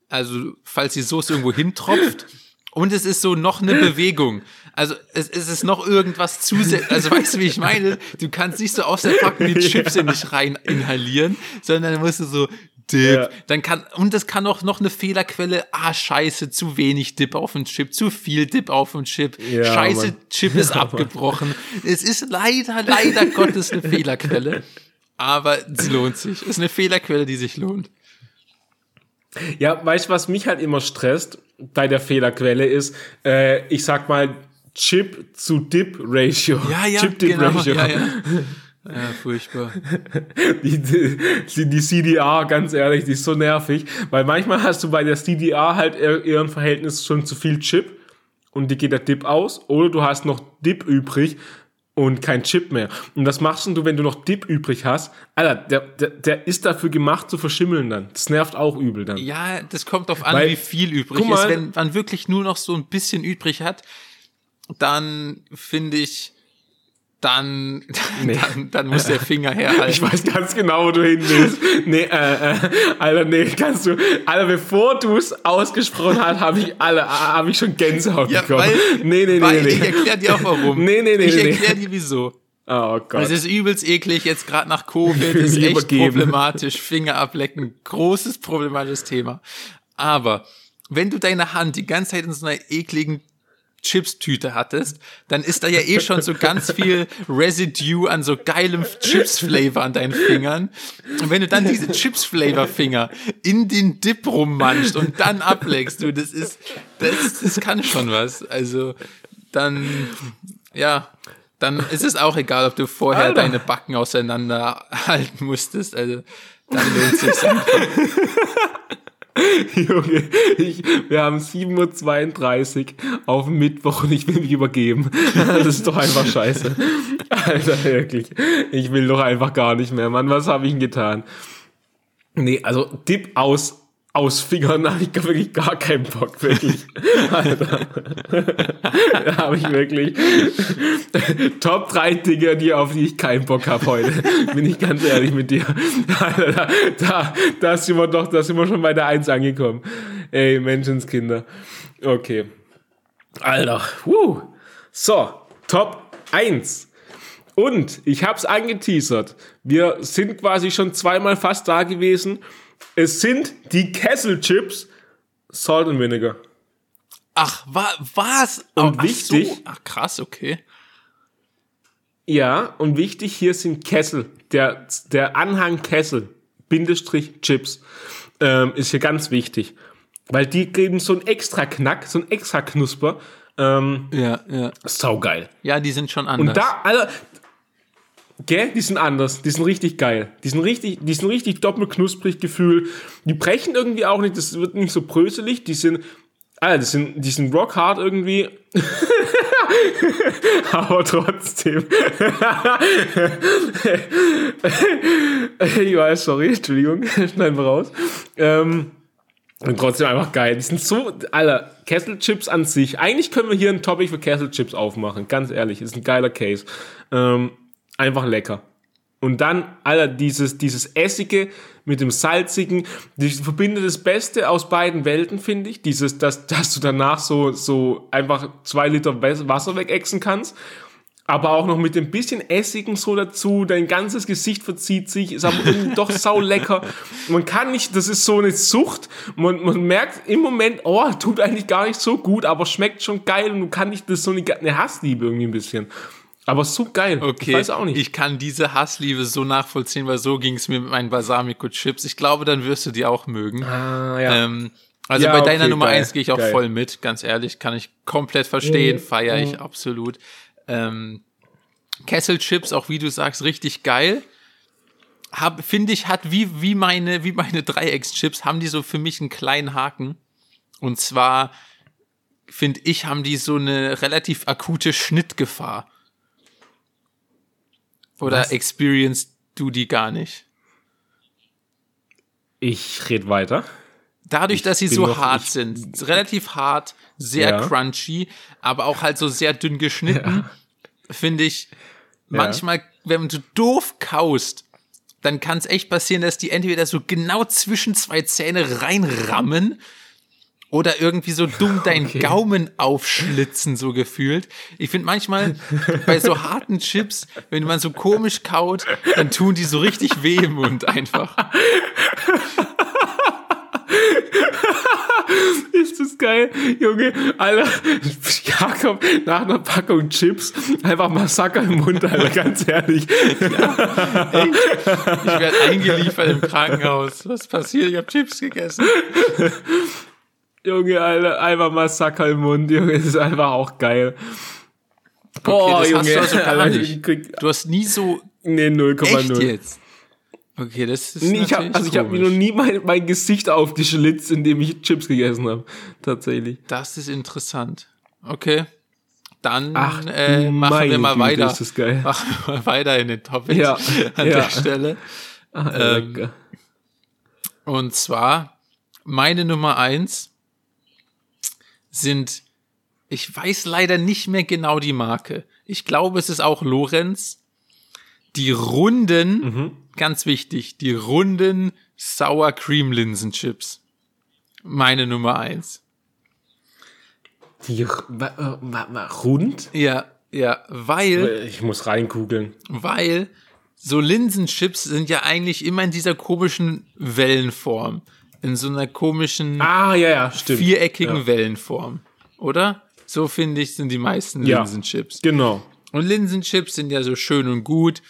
Also, falls die Soße irgendwo hintropft. Und es ist so noch eine Bewegung. Also, es, es ist noch irgendwas zusätzlich. <laughs> Also, weißt du, wie ich meine? Du kannst nicht so aus der Packung die Chips in dich rein inhalieren, sondern dann musst du so Dip. Ja. Dann kann, und das kann auch noch eine Fehlerquelle. Ah, scheiße, zu wenig Dip auf dem Chip, zu viel Dip auf dem Chip. Ja, scheiße, Mann. Chip ist abgebrochen. Es ist leider, leider Gottes eine <laughs> Fehlerquelle. Aber es lohnt sich. Ist eine Fehlerquelle, die sich lohnt. Ja, weißt du, was mich halt immer stresst bei der Fehlerquelle ist, äh, ich sag mal, Chip zu Dip Ratio. Ja, ja, Chip-Dip genau. Ratio. Ja, ja. ja, furchtbar. <laughs> Die, die, die CDR, ganz ehrlich, die ist so nervig, weil manchmal hast du bei der CDR halt ein Verhältnis schon zu viel Chip und die geht der Dip aus oder du hast noch Dip übrig und kein Chip mehr. Und das machst du, wenn du noch Dip übrig hast. Alter, der, der, der ist dafür gemacht zu verschimmeln dann. Das nervt auch übel dann. Ja, das kommt auf an, Weil- wie viel übrig mal- ist. Wenn man wirklich nur noch so ein bisschen übrig hat, dann finde ich, dann, <laughs> dann, dann muss der Finger herhalten. Ich weiß ganz genau, wo du hin willst. Nee, äh, äh, Alter, nee, kannst du, Alter, bevor du es ausgesprochen hast, habe ich alle, habe ich schon Gänsehaut Ja, bekommen. weil, nee, nee, nee, weil nee. ich erkläre dir auch warum. Nee, nee, nee, Ich nee. erkläre dir wieso. Oh Gott. Es ist übelst eklig, jetzt gerade nach Covid, <laughs> ist echt übergeben. problematisch. Finger ablecken, großes problematisches Thema. Aber wenn du deine Hand die ganze Zeit in so einer ekligen Chips-Tüte hattest, dann ist da ja eh schon so ganz viel Residue an so geilem Chips-Flavor an deinen Fingern. Und wenn du dann diese Chips-Flavor-Finger in den Dip rummanschst und dann ableckst, du, das ist, das, das kann schon was. Also, dann, ja, dann ist es auch egal, ob du vorher Alter. deine Backen auseinanderhalten musstest. Also, dann lohnt sich's einfach. <laughs> Junge, ich, wir haben 7.32 Uhr auf Mittwoch und ich will mich übergeben. <laughs> Das ist doch einfach scheiße. Alter, wirklich. Ich will doch einfach gar nicht mehr, Mann. Was habe ich denn getan? Nee, also Dip aus, aus Fingern habe ich wirklich gar keinen Bock, wirklich. <laughs> Alter. Da habe ich wirklich <laughs> Top 3 Dinge, die, auf die ich keinen Bock habe heute. Bin ich ganz ehrlich mit dir. Alter, da, da, da sind wir doch, da sind wir schon bei der 1 angekommen. Ey, Menschenskinder. Okay. Alter, wuh. So, Top 1. Und ich habe es angeteasert. Wir sind quasi schon zweimal fast da gewesen. Es sind die Kesselchips Salt and Vinegar. Ach, wa was? Und Ach wichtig- So. Ach, krass, okay. Ja, und wichtig hier sind Kessel. Der, der Anhang Kessel, Bindestrich Chips, ähm, ist hier ganz wichtig. Weil die geben so einen extra Knack, so einen extra Knusper. Ähm, Ja, ja. saugeil. Ja, die sind schon anders. Und da, Alter, gell, die sind anders, die sind richtig geil. Die sind richtig, die sind richtig doppelt knusprig Gefühl. Die brechen irgendwie auch nicht, das wird nicht so bröselig, die sind, Alter, die sind, die sind rock hard irgendwie. <laughs> Aber trotzdem. <laughs> ich weiß, sorry, Entschuldigung, <laughs> schneiden wir raus. Ähm, und trotzdem einfach geil. Die sind so, Alter, Kesselchips an sich. Eigentlich können wir hier ein Topic für Kesselchips aufmachen. Ganz ehrlich, ist ein geiler Case. Ähm, einfach lecker. Und dann, Alter, dieses, dieses Essige mit dem Salzigen, die verbindet das Beste aus beiden Welten, finde ich. Dieses, dass, dass du danach so, so einfach zwei Liter Wasser wegexen kannst. Aber auch noch mit dem bisschen Essigen so dazu, dein ganzes Gesicht verzieht sich, ist aber irgendwie doch sau lecker. Man kann nicht, das ist so eine Sucht. Man, man merkt im Moment, oh, tut eigentlich gar nicht so gut, aber schmeckt schon geil und du kannst nicht, das ist so eine, eine Hassliebe irgendwie ein bisschen. Aber so geil. Okay, Ich weiß auch nicht. ich kann diese Hassliebe so nachvollziehen, weil so ging es mir mit meinen Balsamico-Chips. Ich glaube, dann wirst du die auch mögen. ah, ja. Ähm, also Ja, bei deiner okay, Nummer geil, eins gehe ich auch geil. voll mit, ganz ehrlich, kann ich komplett verstehen, Mhm, feiere ich absolut. Ähm, Kesselchips, auch wie du sagst, richtig geil. Hab, finde ich, hat wie, wie meine, wie meine Dreieckschips, haben die so für mich einen kleinen Haken. Und zwar, finde ich, haben die so eine relativ akute Schnittgefahr. Oder Was? experience du die gar nicht? Ich red weiter. Dadurch, Ich dass sie so noch- hart ich- sind, relativ hart, sehr Ja. crunchy, aber auch halt so sehr dünn geschnitten, finde ich manchmal, wenn du doof kaust, dann kann es echt passieren, dass die entweder so genau zwischen zwei Zähne reinrammen oder irgendwie so dumm <laughs> deinen Okay. Gaumen aufschlitzen, so gefühlt. Ich finde manchmal bei so harten Chips, wenn man so komisch kaut, dann tun die so richtig weh im Mund einfach. <laughs> Ist das geil, Junge, Alter. Jakob, nach einer Packung Chips, einfach Massaker im Mund, Alter, ganz ehrlich. Ich werde eingeliefert im Krankenhaus. Was passiert? Ich habe Chips gegessen. Junge, Alter, einfach Massaker im Mund, Junge, das ist einfach auch geil. Boah, das hast du also Alter, <laughs> krieg, Du hast nie so nee, echt 0,0. jetzt. Okay, das ist Nee, ich hab, also ich habe mir noch nie mein, mein Gesicht aufgeschlitzt, indem ich Chips gegessen habe. Tatsächlich. Das ist interessant. Okay. Dann Ach, äh, machen wir mal Güte, weiter. ist das geil. Machen wir mal weiter in den Topics Ja, an ja. der Stelle. Ah, Ähm. Und zwar meine Nummer eins sind, ich weiß leider nicht mehr genau die Marke. Ich glaube, es ist auch Lorenz. Die runden, Mhm. ganz wichtig, die runden Sour Cream Linsenchips. Meine Nummer eins. Die wa, äh, wa, wa, rund? Ja, ja, weil, Ich muss reinkugeln. weil so Linsenchips sind ja eigentlich immer in dieser komischen Wellenform. In so einer komischen Ah, ja, ja, viereckigen Ja. Wellenform. Oder? So finde ich, sind die meisten. Linsenchips. Genau. Und Linsenchips sind ja so schön und gut.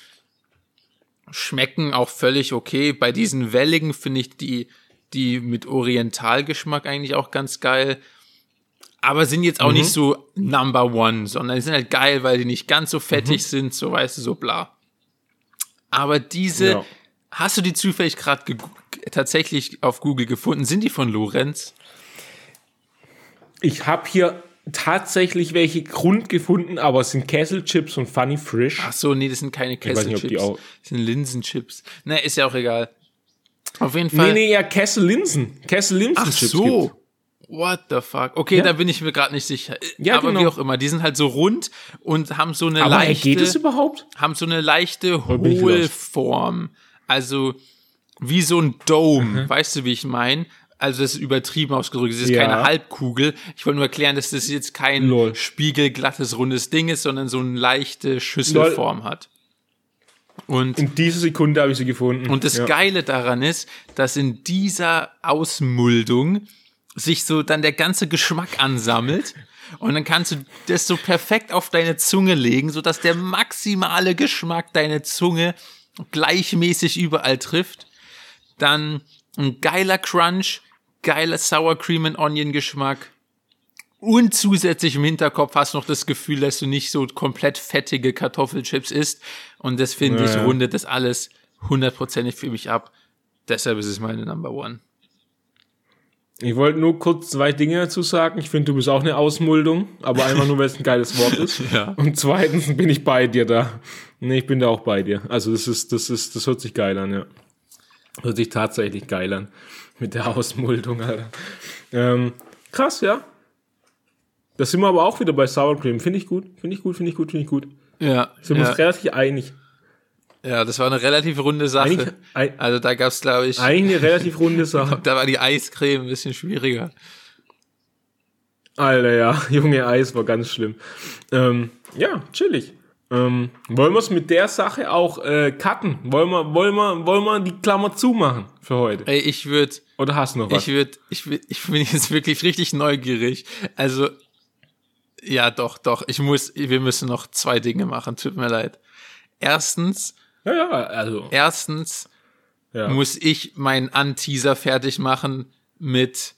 Schmecken auch völlig okay. Bei diesen welligen finde ich die, die mit Orientalgeschmack eigentlich auch ganz geil. Aber sind jetzt auch nicht so Number One, sondern die sind halt geil, weil die nicht ganz so fettig sind, so weißt du, so bla. Aber diese, hast du die zufällig gerade tatsächlich auf Google gefunden? Sind die von Lorenz? Ich habe hier tatsächlich welche Grund gefunden, aber es sind Kesselchips und Funny Frisch. Ach so, nee, das sind keine Kesselchips. Das sind Linsenchips. Ne, ist ja auch egal. Auf jeden Fall. nee, nee, ja, Kessel-Linsen. Ach Kessel-Linsen-Chips so. gibt's. What the fuck? Okay, Ja. da bin ich mir gerade nicht sicher. Ja, Aber genau. wie auch immer, die sind halt so rund und haben so eine Aber leichte, geht es überhaupt? haben so eine leichte bin ich Hohlform. Also wie so ein Dome. Mhm. Weißt du, wie ich meine? Also das ist übertrieben ausgedrückt. Es ist Ja. keine Halbkugel. Ich wollte nur erklären, dass das jetzt kein Lol. spiegelglattes, rundes Ding ist, sondern so eine leichte Schüsselform hat. Und In dieser Sekunde habe ich sie gefunden. und das ja. Geile daran ist, dass in dieser Ausmuldung sich so dann der ganze Geschmack ansammelt und dann kannst du das so perfekt auf deine Zunge legen, so dass der maximale Geschmack deine Zunge gleichmäßig überall trifft. Dann ein geiler Crunch, geiler Sour Cream and Onion Geschmack. Und zusätzlich im Hinterkopf hast du noch das Gefühl, dass du nicht so komplett fettige Kartoffelchips isst. Und das finde ich Ja, ja. rundet das alles hundertprozentig für mich ab. Deshalb ist es meine Number One. Ich wollte nur kurz zwei Dinge dazu sagen. Ich finde, du bist auch eine Ausmuldung, aber einfach nur, weil es ein geiles Wort ist. <laughs> Ja. Und zweitens bin ich bei dir da. Nee, ich bin da auch bei dir. Also das ist, das ist, das hört sich geil an, ja. Hört sich tatsächlich geil an. Mit der Ausmuldung, Alter. Ähm, krass, ja. Da sind wir aber auch wieder bei Sour Cream. Finde ich gut, finde ich gut, finde ich gut, finde ich gut. Ja, Sind wir ja, uns relativ einig. ja, das war eine relativ runde Sache. Eigentlich, ein, also da gab's glaube ich, eigentlich eine relativ runde <laughs> Sache. da war die Eiscreme ein bisschen schwieriger. Alter, ja, <laughs> Junge Eis war ganz schlimm. Ähm, ja, chillig. Ähm, wollen wir es mit der Sache auch äh, cutten? Wollen wir, wollen, wir, wollen wir die Klammer zumachen für heute? Ey, ich würde Oder hast du noch was? Ich würde, ich, würd- ich bin jetzt wirklich richtig neugierig. Also, ja, doch, doch. Ich muss, wir müssen noch zwei Dinge machen. Tut mir leid. Erstens, ja, ja, also. erstens Ja. muss ich meinen Anteaser fertig machen mit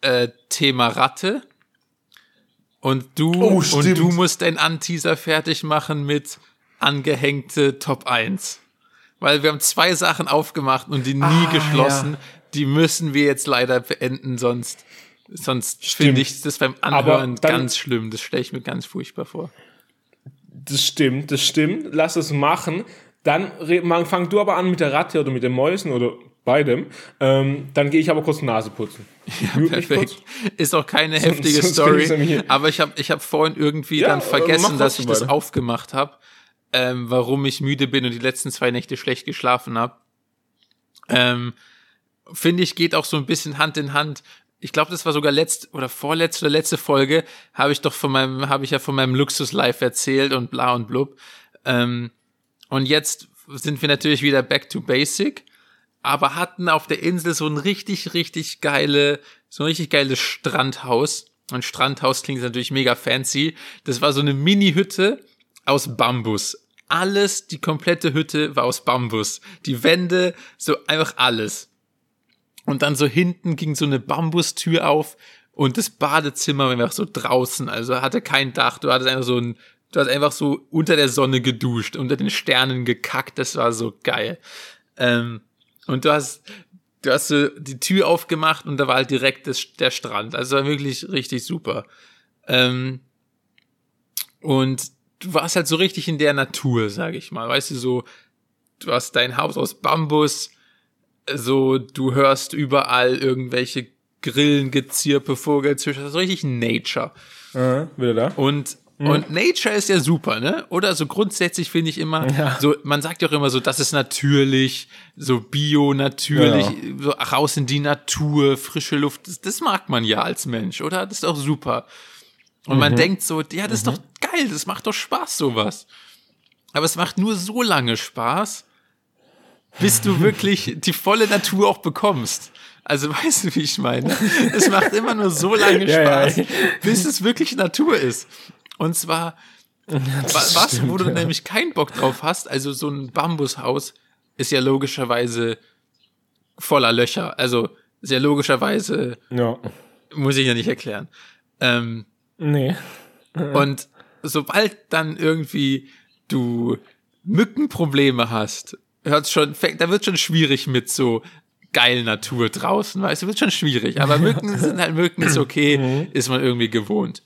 äh, Thema Ratte. Und du, Oh, und du musst deinen Anteaser fertig machen mit angehängte Top 1. Weil wir haben zwei Sachen aufgemacht und die nie Ah, geschlossen. ja. Die müssen wir jetzt leider beenden, sonst, sonst Stimmt. finde ich das beim Anhören dann- ganz schlimm. Das stelle ich mir ganz furchtbar vor. Das stimmt, das stimmt. Lass es machen. Dann fang du aber an mit der Ratte oder mit den Mäusen oder beidem. Ähm, dann gehe ich aber kurz Nase putzen. Ja, perfekt. Ist auch keine heftige sonst Story. Aber ich habe ich hab vorhin irgendwie ja, dann vergessen, dass ich das aufgemacht habe, ähm, warum ich müde bin und die letzten zwei Nächte schlecht geschlafen habe. Ähm, Finde ich, geht auch so ein bisschen Hand in Hand. Ich glaube, das war sogar letzt oder vorletzte oder letzte Folge, habe ich doch von meinem, habe ich ja von meinem Luxus-Life erzählt und bla und blub. Ähm, und jetzt sind wir natürlich wieder back to basic aber hatten auf der Insel so ein richtig, richtig geile, so ein richtig geiles Strandhaus. Ein Strandhaus klingt natürlich mega fancy. Das war so eine Mini-Hütte aus Bambus. Alles, die komplette Hütte war aus Bambus. Die Wände, so einfach alles. Und dann so hinten ging so eine Bambustür auf und das Badezimmer war einfach so draußen, also hatte kein Dach. Du hattest einfach so ein, du hast einfach so unter der Sonne geduscht, unter den Sternen gekackt. Das war so geil. Ähm, und du hast, du hast so die Tür aufgemacht und da war halt direkt das, der Strand. Also war wirklich richtig super. Ähm, und du warst halt so richtig in der Natur, sag ich mal. Weißt du, so, du hast dein Haus aus Bambus, so, du hörst überall irgendwelche Grillen, Gezirpe, Vogelzwitscher, so richtig Nature. Aha, wieder da. Und Mhm. Und Nature ist ja super, ne? Oder so grundsätzlich finde ich immer, ja. so, man sagt ja auch immer so, das ist natürlich, so bio, natürlich, ja. so raus in die Natur, frische Luft, das, das, mag man ja als Mensch, oder? Das ist doch super. Und mhm. man denkt so, ja, das ist mhm. doch geil, das macht doch Spaß, sowas. Aber es macht nur so lange Spaß, bis du wirklich <laughs> die volle Natur auch bekommst. Also <laughs> weißt du, wie ich meine? Es macht immer nur so lange Spaß, ja, ja. bis es wirklich Natur ist. Und zwar, <laughs> was, stimmt, wo du nämlich keinen Bock drauf hast, also so ein Bambushaus ist ja logischerweise voller Löcher. Also sehr logischerweise ja. muss ich ja nicht erklären. Ähm, nee. <laughs> und sobald dann irgendwie du Mückenprobleme hast, hört schon, da wird schon schwierig mit so geil Natur draußen, weißt du, wird schon schwierig. Aber <laughs> Mücken sind halt Mücken, ist okay, mhm. ist man irgendwie gewohnt.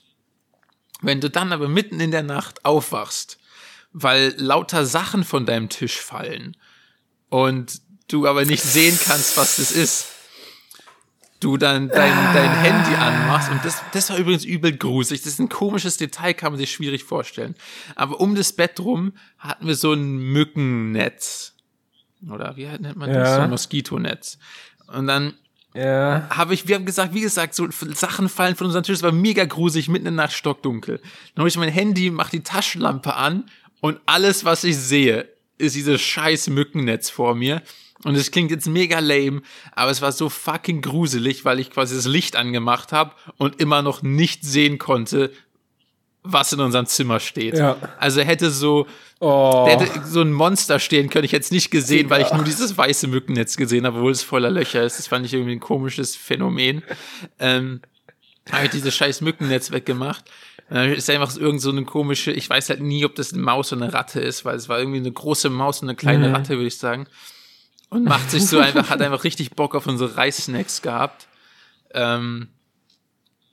Wenn du dann aber mitten in der Nacht aufwachst, weil lauter Sachen von deinem Tisch fallen und du aber nicht sehen kannst, was das ist, du dann dein, dein Handy anmachst und das, das war übrigens übel gruselig. Das ist ein komisches Detail, kann man sich schwierig vorstellen. Aber um das Bett rum hatten wir so ein Mückennetz. Oder wie nennt man das? Ja. So ein Moskitonetz. Und dann ja. Habe ich, wir haben gesagt, wie gesagt, so Sachen fallen von unserem Tisch, es war mega gruselig, mitten in der Nacht stockdunkel. Dann habe ich mein Handy, mach die Taschenlampe an und alles, was ich sehe, ist dieses scheiß Mückennetz vor mir. Und es klingt jetzt mega lame, aber es war so fucking gruselig, weil ich quasi das Licht angemacht habe und immer noch nicht sehen konnte, was in unserem Zimmer steht. Ja. Also hätte so, oh. hätte so ein Monster stehen können. Ich hätte es nicht gesehen, weil ich nur dieses weiße Mückennetz gesehen habe, obwohl es voller Löcher ist. Das fand ich irgendwie ein komisches Phänomen. Ähm, habe ich dieses scheiß Mückennetz weggemacht. dann ist einfach irgend so eine komische, ich weiß halt nie, ob das eine Maus oder eine Ratte ist, weil es war irgendwie eine große Maus und eine kleine mhm. Ratte, würde ich sagen. Und macht sich so einfach, hat <laughs> einfach richtig Bock auf unsere Reissnacks gehabt. Ähm,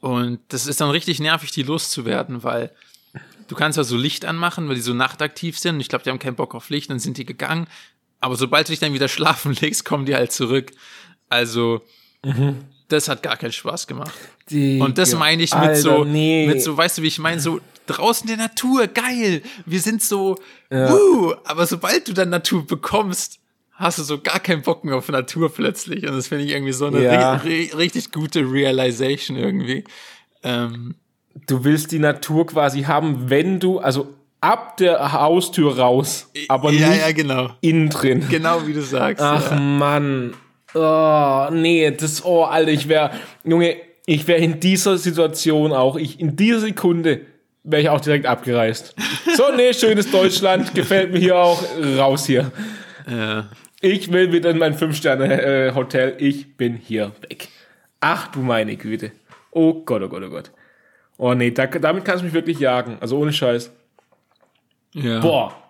und das ist dann richtig nervig, die loszuwerden, weil du kannst ja so Licht anmachen, weil die so nachtaktiv sind. Ich glaube, die haben keinen Bock auf Licht, dann sind die gegangen. Aber sobald du dich dann wieder <laughs> schlafen legst, kommen die halt zurück. Also, mhm. das hat gar keinen Spaß gemacht. Die, und das meine ich mit Alter, so, nee. mit so, weißt du, wie ich meine, so draußen der Natur, geil. Wir sind so, ja. uh, aber sobald du dann Natur bekommst, hast du so gar keinen Bock mehr auf Natur plötzlich. Und das finde ich irgendwie so eine ja. ri richtig gute Realization irgendwie. Ähm, du willst die Natur quasi haben, wenn du, also ab der Haustür raus, aber ja, nicht ja, genau. innen drin. Genau wie du sagst. Ach ja. Mann. Oh, nee, das, oh, Alter, ich wäre, Junge, ich wäre in dieser Situation auch, ich, in dieser Sekunde wäre ich auch direkt abgereist. So, nee, schönes Deutschland, gefällt mir hier auch, raus hier. Ja. Ich will wieder in mein Fünf-Sterne-Hotel. Ich bin hier weg. Ach du meine Güte. Oh Gott, oh Gott, oh Gott. Oh nee, da, damit kannst du mich wirklich jagen. Also ohne Scheiß. Ja. Boah.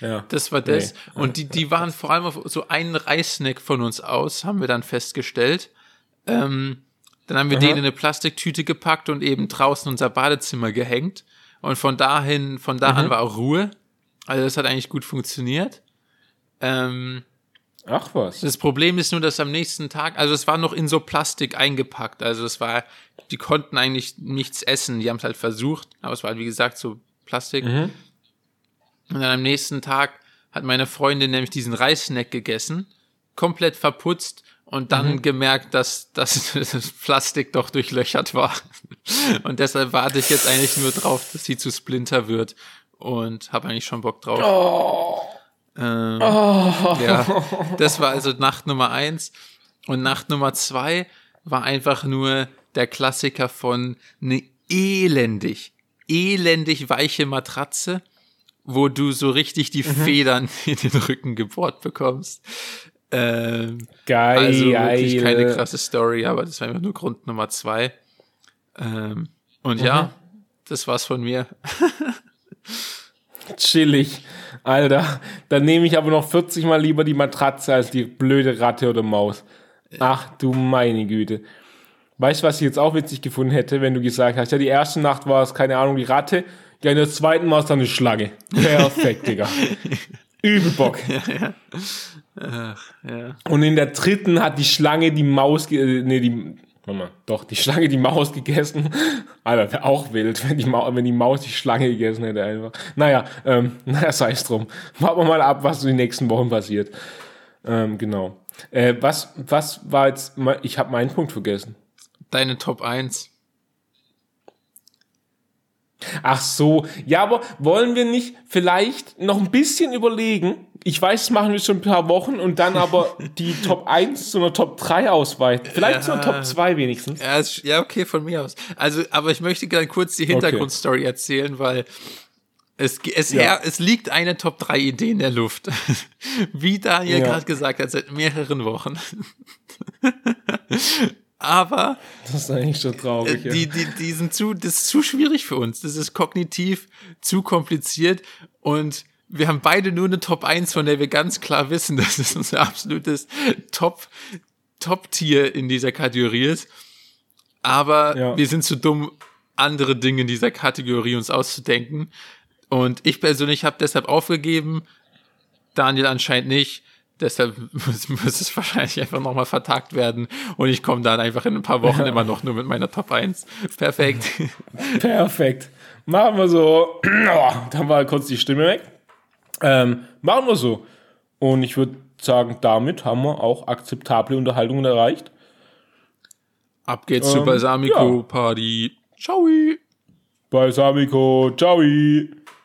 Ja. Das war das. Nee. Und die, die waren vor allem auf so einen Reissnack von uns aus, haben wir dann festgestellt. Ähm, dann haben wir Aha. den in eine Plastiktüte gepackt und eben draußen unser Badezimmer gehängt. Und von dahin, von da an mhm. war auch Ruhe. Also das hat eigentlich gut funktioniert. Ähm, Ach was. Das Problem ist nur, dass am nächsten Tag, also es war noch in so Plastik eingepackt, also es war, die konnten eigentlich nichts essen, die haben es halt versucht, aber es war wie gesagt so Plastik. Mhm. Und dann am nächsten Tag hat meine Freundin nämlich diesen Reissnack gegessen, komplett verputzt und dann Mhm. gemerkt, dass, dass <laughs> das Plastik doch durchlöchert war. Und deshalb warte ich jetzt eigentlich nur drauf, dass sie zu Splinter wird und habe eigentlich schon Bock drauf. Oh. Ähm, Ja, <laughs> das war also Nacht Nummer eins. Und Nacht Nummer zwei war einfach nur der Klassiker von eine elendig, elendig weiche Matratze, wo du so richtig die Federn <laughs> in den Rücken gebohrt bekommst. Ähm, Geil. also wirklich keine krasse Story, aber das war einfach nur Grund Nummer zwei. Ähm, und ja, das war's von mir. <laughs> Chillig. Alter, dann nehme ich aber noch 40 mal lieber die Matratze als die blöde Ratte oder Maus. Ach du meine Güte. Weißt du, was ich jetzt auch witzig gefunden hätte, wenn du gesagt hast, ja, die erste Nacht war es, keine Ahnung, die Ratte, ja, in der zweiten war es dann eine Schlange. Perfekt, Digga. <laughs> Übel Bock. Ja. Und in der dritten hat die Schlange die Maus, äh, nee, die, mal, doch, die Schlange die Maus gegessen. <laughs> Alter, wäre auch wild, wenn die, Maus, wenn die Maus die Schlange gegessen hätte einfach. Naja, ähm, <laughs> naja, sei es drum. Warten wir mal ab, was in den nächsten Wochen passiert. Ähm, genau. Äh, was, was war jetzt, ich habe meinen Punkt vergessen. Deine Top 1. Ach so, ja, aber wollen wir nicht vielleicht noch ein bisschen überlegen? Ich weiß, das machen wir schon ein paar Wochen und dann <laughs> aber die Top 1 zu einer Top 3 ausweiten. Vielleicht zu einer Ja. Top 2 wenigstens. Ja, ist, ja, okay, von mir aus. Also, aber ich möchte gerne kurz die Hintergrundstory erzählen, weil es, es, Ja. her, es liegt eine Top 3 Idee in der Luft. <laughs> Wie Daniel Ja. gerade gesagt hat, seit mehreren Wochen. <laughs> aber Das ist eigentlich schon äh, traurig. ja. die, die, die sind zu, das ist zu schwierig für uns. Das ist kognitiv zu kompliziert und wir haben beide nur eine Top 1, von der wir ganz klar wissen, <laughs> dass es unser absolutes Top, Top-Tier in dieser Kategorie ist. Aber Ja. wir sind zu dumm, andere Dinge in dieser Kategorie uns auszudenken. Und ich persönlich habe deshalb aufgegeben, Daniel anscheinend nicht. Deshalb <laughs> muss, muss es wahrscheinlich einfach nochmal vertagt werden. Und ich komme dann einfach in ein paar Wochen immer noch nur mit meiner Top 1. Perfekt. <laughs> Perfekt. Machen wir so. <clears throat> Oh, dann war kurz die Stimme weg. Ähm, machen wir so. Und ich würde sagen, damit haben wir auch akzeptable Unterhaltungen erreicht. Ab geht's Ähm, zur ja. Balsamico-Party. Ciao. Balsamico, ciao.